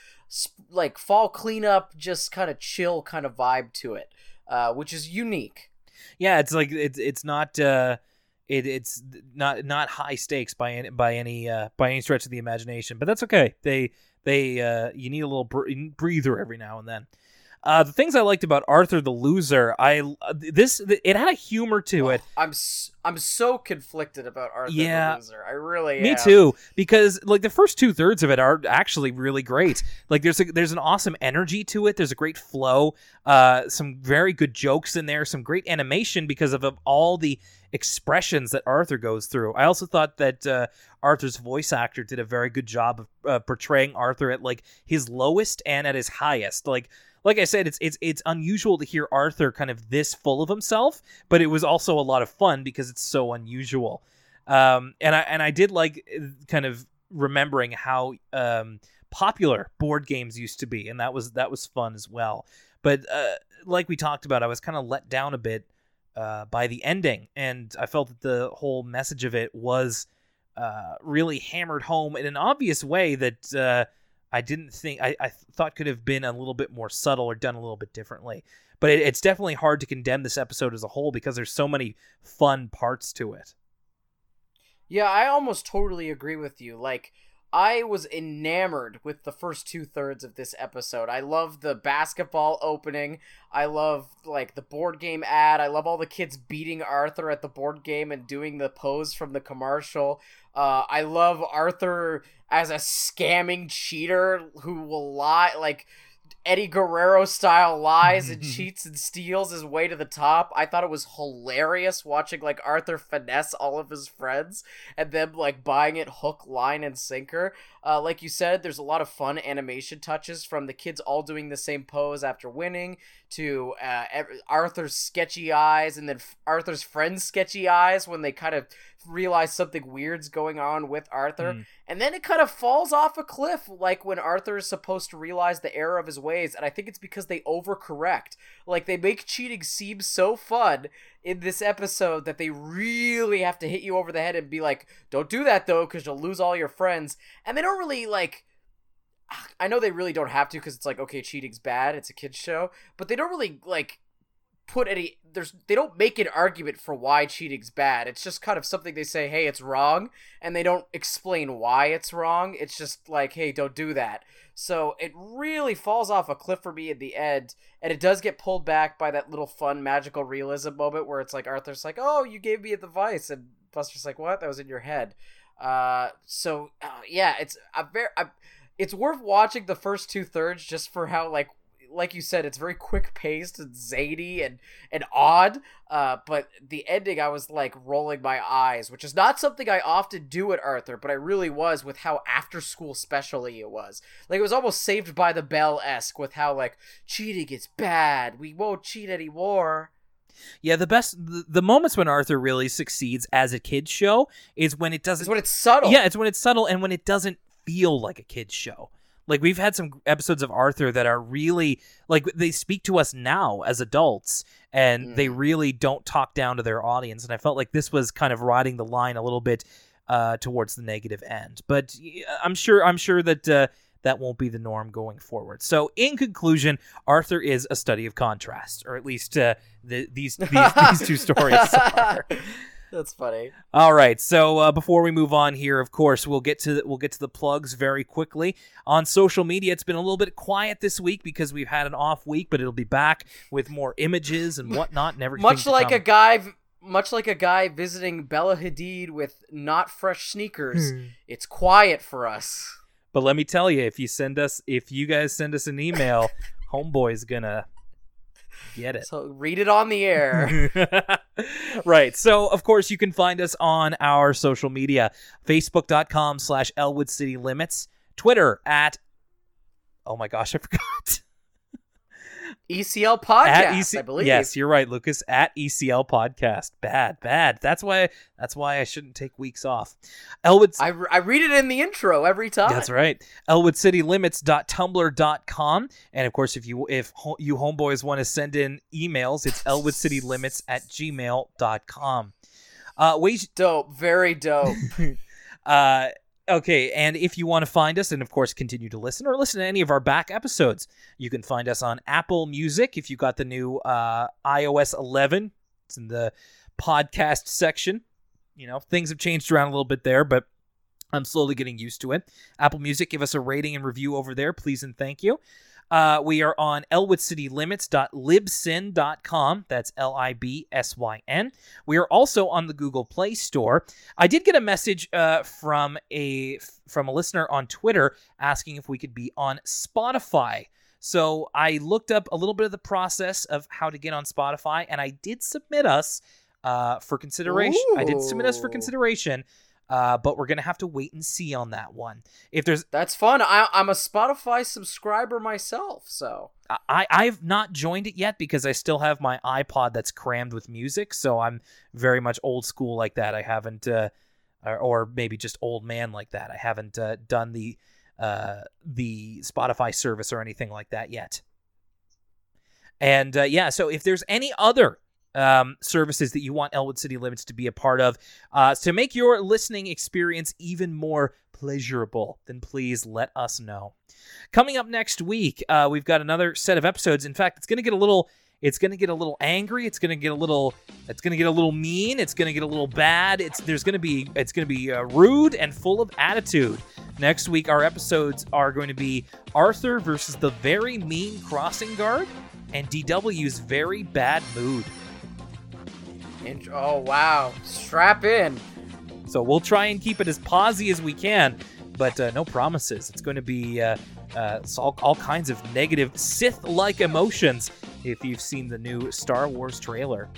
Speaker 3: like fall cleanup, just kind of chill kind of vibe to it uh, which is unique.
Speaker 1: Yeah, it's like it's it's not uh, it, it's not not high stakes by any by any uh, by any stretch of the imagination, but that's okay. They they uh, you need a little breather every now and then. Uh, the things I liked about Arthur the Loser, I uh, this it had a humor to it.
Speaker 3: Oh, I'm I'm so conflicted about Arthur yeah, the Loser. I really
Speaker 1: me
Speaker 3: am.
Speaker 1: too because like the first two thirds of it are actually really great. Like there's a, there's an awesome energy to it. There's a great flow. Uh, some very good jokes in there. Some great animation because of, of all the expressions that Arthur goes through. I also thought that uh, Arthur's voice actor did a very good job of uh, portraying Arthur at like his lowest and at his highest. Like like I said, it's it's it's unusual to hear Arthur kind of this full of himself, but it was also a lot of fun because it's so unusual. Um, and I and I did like uh, kind of remembering how um, popular board games used to be, and that was that was fun as well. But uh, like we talked about, I was kind of let down a bit uh, by the ending, and I felt that the whole message of it was uh, really hammered home in an obvious way that uh, I didn't think I, I thought could have been a little bit more subtle or done a little bit differently. But it, it's definitely hard to condemn this episode as a whole because there's so many fun parts to it.
Speaker 3: Yeah, I almost totally agree with you. Like I was enamored with the first two thirds of this episode. I love the basketball opening. I love like the board game ad. I love all the kids beating Arthur at the board game and doing the pose from the commercial. Uh, I love Arthur as a scamming cheater who will lie like Eddie Guerrero style lies and cheats and steals his way to the top. I thought it was hilarious watching like Arthur finesse all of his friends and them like buying it hook, line, and sinker. Uh, like you said, there's a lot of fun animation touches from the kids all doing the same pose after winning to uh, Arthur's sketchy eyes and then Arthur's friend's sketchy eyes when they kind of realize something weird's going on with Arthur. Mm. And then it kind of falls off a cliff, like when Arthur is supposed to realize the error of his ways. And I think it's because they overcorrect. Like they make cheating seem so fun in this episode that they really have to hit you over the head and be like, don't do that though, because you'll lose all your friends. And they don't really like. I know they really don't have to because it's like, okay, cheating's bad. It's a kid's show. But they don't really like put any there's they don't make an argument for why cheating's bad. It's just kind of something they say, "Hey, it's wrong," and they don't explain why it's wrong. It's just like, "Hey, don't do that." So it really falls off a cliff for me at the end, and it does get pulled back by that little fun magical realism moment where it's like Arthur's like, "Oh, you gave me a device," and Buster's like, "What? That was in your head." Uh, so uh, yeah, it's a very, it's worth watching the first two thirds just for how like like you said, it's very quick paced and zany and and odd. Uh, but the ending, I was like rolling my eyes, which is not something I often do at Arthur, but I really was with how after school specially it was. Like it was almost Saved by the Bell esque with how like cheating is bad. We won't cheat anymore.
Speaker 1: Yeah, the best the, the moments when Arthur really succeeds as a kids show is when it doesn't
Speaker 3: It's when it's subtle.
Speaker 1: Yeah, it's when it's subtle and when it doesn't feel like a kids show. Like we've had some episodes of Arthur that are really like they speak to us now as adults and they really don't talk down to their audience and I felt like this was kind of riding the line a little bit uh, towards the negative end. But I'm sure I'm sure that uh, that won't be the norm going forward. So in conclusion, Arthur is a study of contrast or at least uh, the, these, these these two stories are.
Speaker 3: That's funny.
Speaker 1: All right. So uh, before we move on here, of course, we'll get to the, we'll get to the plugs very quickly on social media. It's been a little bit quiet this week because we've had an off week, but it'll be back with more images and whatnot and everything.
Speaker 3: Much like a
Speaker 1: come.
Speaker 3: guy, much like a guy visiting Bella Hadid with not fresh sneakers.
Speaker 1: Hmm.
Speaker 3: it's quiet for us.
Speaker 1: But let me tell you, if you send us, if you guys send us an email, Homeboy's gonna get it.
Speaker 3: So read it on the air.
Speaker 1: right. So, of course, you can find us on our social media Facebook.com slash Elwood City Limits, Twitter at, oh my gosh, I forgot.
Speaker 3: ECL podcast,
Speaker 1: EC-
Speaker 3: I believe.
Speaker 1: Yes, you're right, Lucas. At ECL Podcast. Bad, bad. That's why. That's why I shouldn't take weeks off. Elwood.
Speaker 3: I, I read it in the intro every time.
Speaker 1: That's right. ElwoodCityLimits.tumblr.com. And of course, if you if ho- you homeboys want to send in emails, it's ElwoodCityLimits at gmail.com. Uh, wait,
Speaker 3: Dope. Very dope.
Speaker 1: uh, okay, and if you want to find us, and of course continue to listen or listen to any of our back episodes, you can find us on Apple Music if you got the new uh, iOS 11. It's in the podcast section. You know, things have changed around a little bit there, but I'm slowly getting used to it. Apple Music, give us a rating and review over there, please and thank you. Uh, we are on elwoodcitylimits.libsyn.com. That's L I B S Y N. We are also on the Google Play Store. I did get a message uh, from a from a listener on Twitter asking if we could be on Spotify. So I looked up a little bit of the process of how to get on Spotify, and I did submit us uh, for consideration. I did submit us for consideration, uh, but we're gonna have to wait and see on that one. If there's
Speaker 3: That's fun. I, I'm a Spotify subscriber myself, so
Speaker 1: I, I've not joined it yet because I still have my iPod that's crammed with music, so I'm very much old school like that. I haven't, uh, or, or maybe just old man like that. I haven't uh, done the uh, the Spotify service or anything like that yet. And uh, yeah, so if there's any other um, services that you want Elwood City Limits to be a part of uh, to make your listening experience even more pleasurable, then please let us know. Coming up next week, uh, we've got another set of episodes. In fact, it's going to get a little. It's going to get a little angry. It's going to get a little. It's going to get a little mean. It's going to get a little bad. It's there's going to be. It's going to be uh, rude and full of attitude. Next week, our episodes are going to be Arthur versus the very mean crossing guard, and DW's very bad mood.
Speaker 3: Int- oh wow, strap in.
Speaker 1: So we'll try and keep it as posy as we can, but uh, no promises. It's going to be uh, uh, all, all kinds of negative Sith-like emotions. If you've seen the new Star Wars trailer,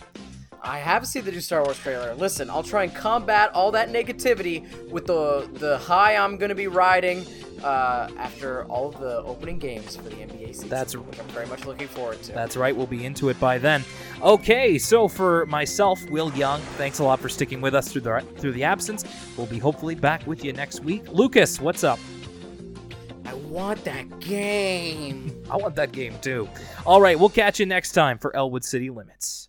Speaker 3: I have seen the new Star Wars trailer. Listen, I'll try and combat all that negativity with the the high I'm gonna be riding uh, after all of the opening games for the NBA season.
Speaker 1: That's-
Speaker 3: which I'm very much looking forward to.
Speaker 1: that's right. We'll be into it by then. Okay, so for myself, Will Young, thanks a lot for sticking with us through the through the absence. We'll be hopefully back with you next week. Lucas, what's up?
Speaker 3: I want that game.
Speaker 1: I want that game too. All right, we'll catch you next time for Elwood City Limits.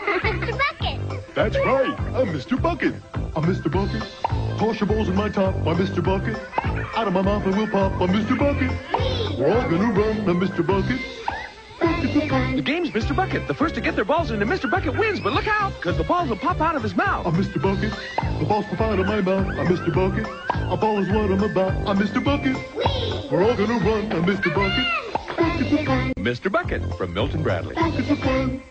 Speaker 4: Mr. Bucket.
Speaker 5: That's right. I'm Mr. Bucket. I'm Mr. Bucket. Toss your balls in my top. I'm Mr. Bucket. Out of my mouth I will pop. I'm Mr. Bucket. We're all gonna run. I'm Mr. Bucket.
Speaker 6: The game's Mr. Bucket. The first to get their balls into Mr. Bucket wins, but look out, because the balls will pop out of his mouth.
Speaker 5: I'm Mr. Bucket. The balls pop out of my mouth. I'm Mr. Bucket. A ball is what I'm about. I'm Mr. Bucket. We're all gonna run. I'm Mr. Bucket. Bucket's the fun.
Speaker 6: Mr. Bucket from Milton Bradley.
Speaker 5: Bucket's the fun.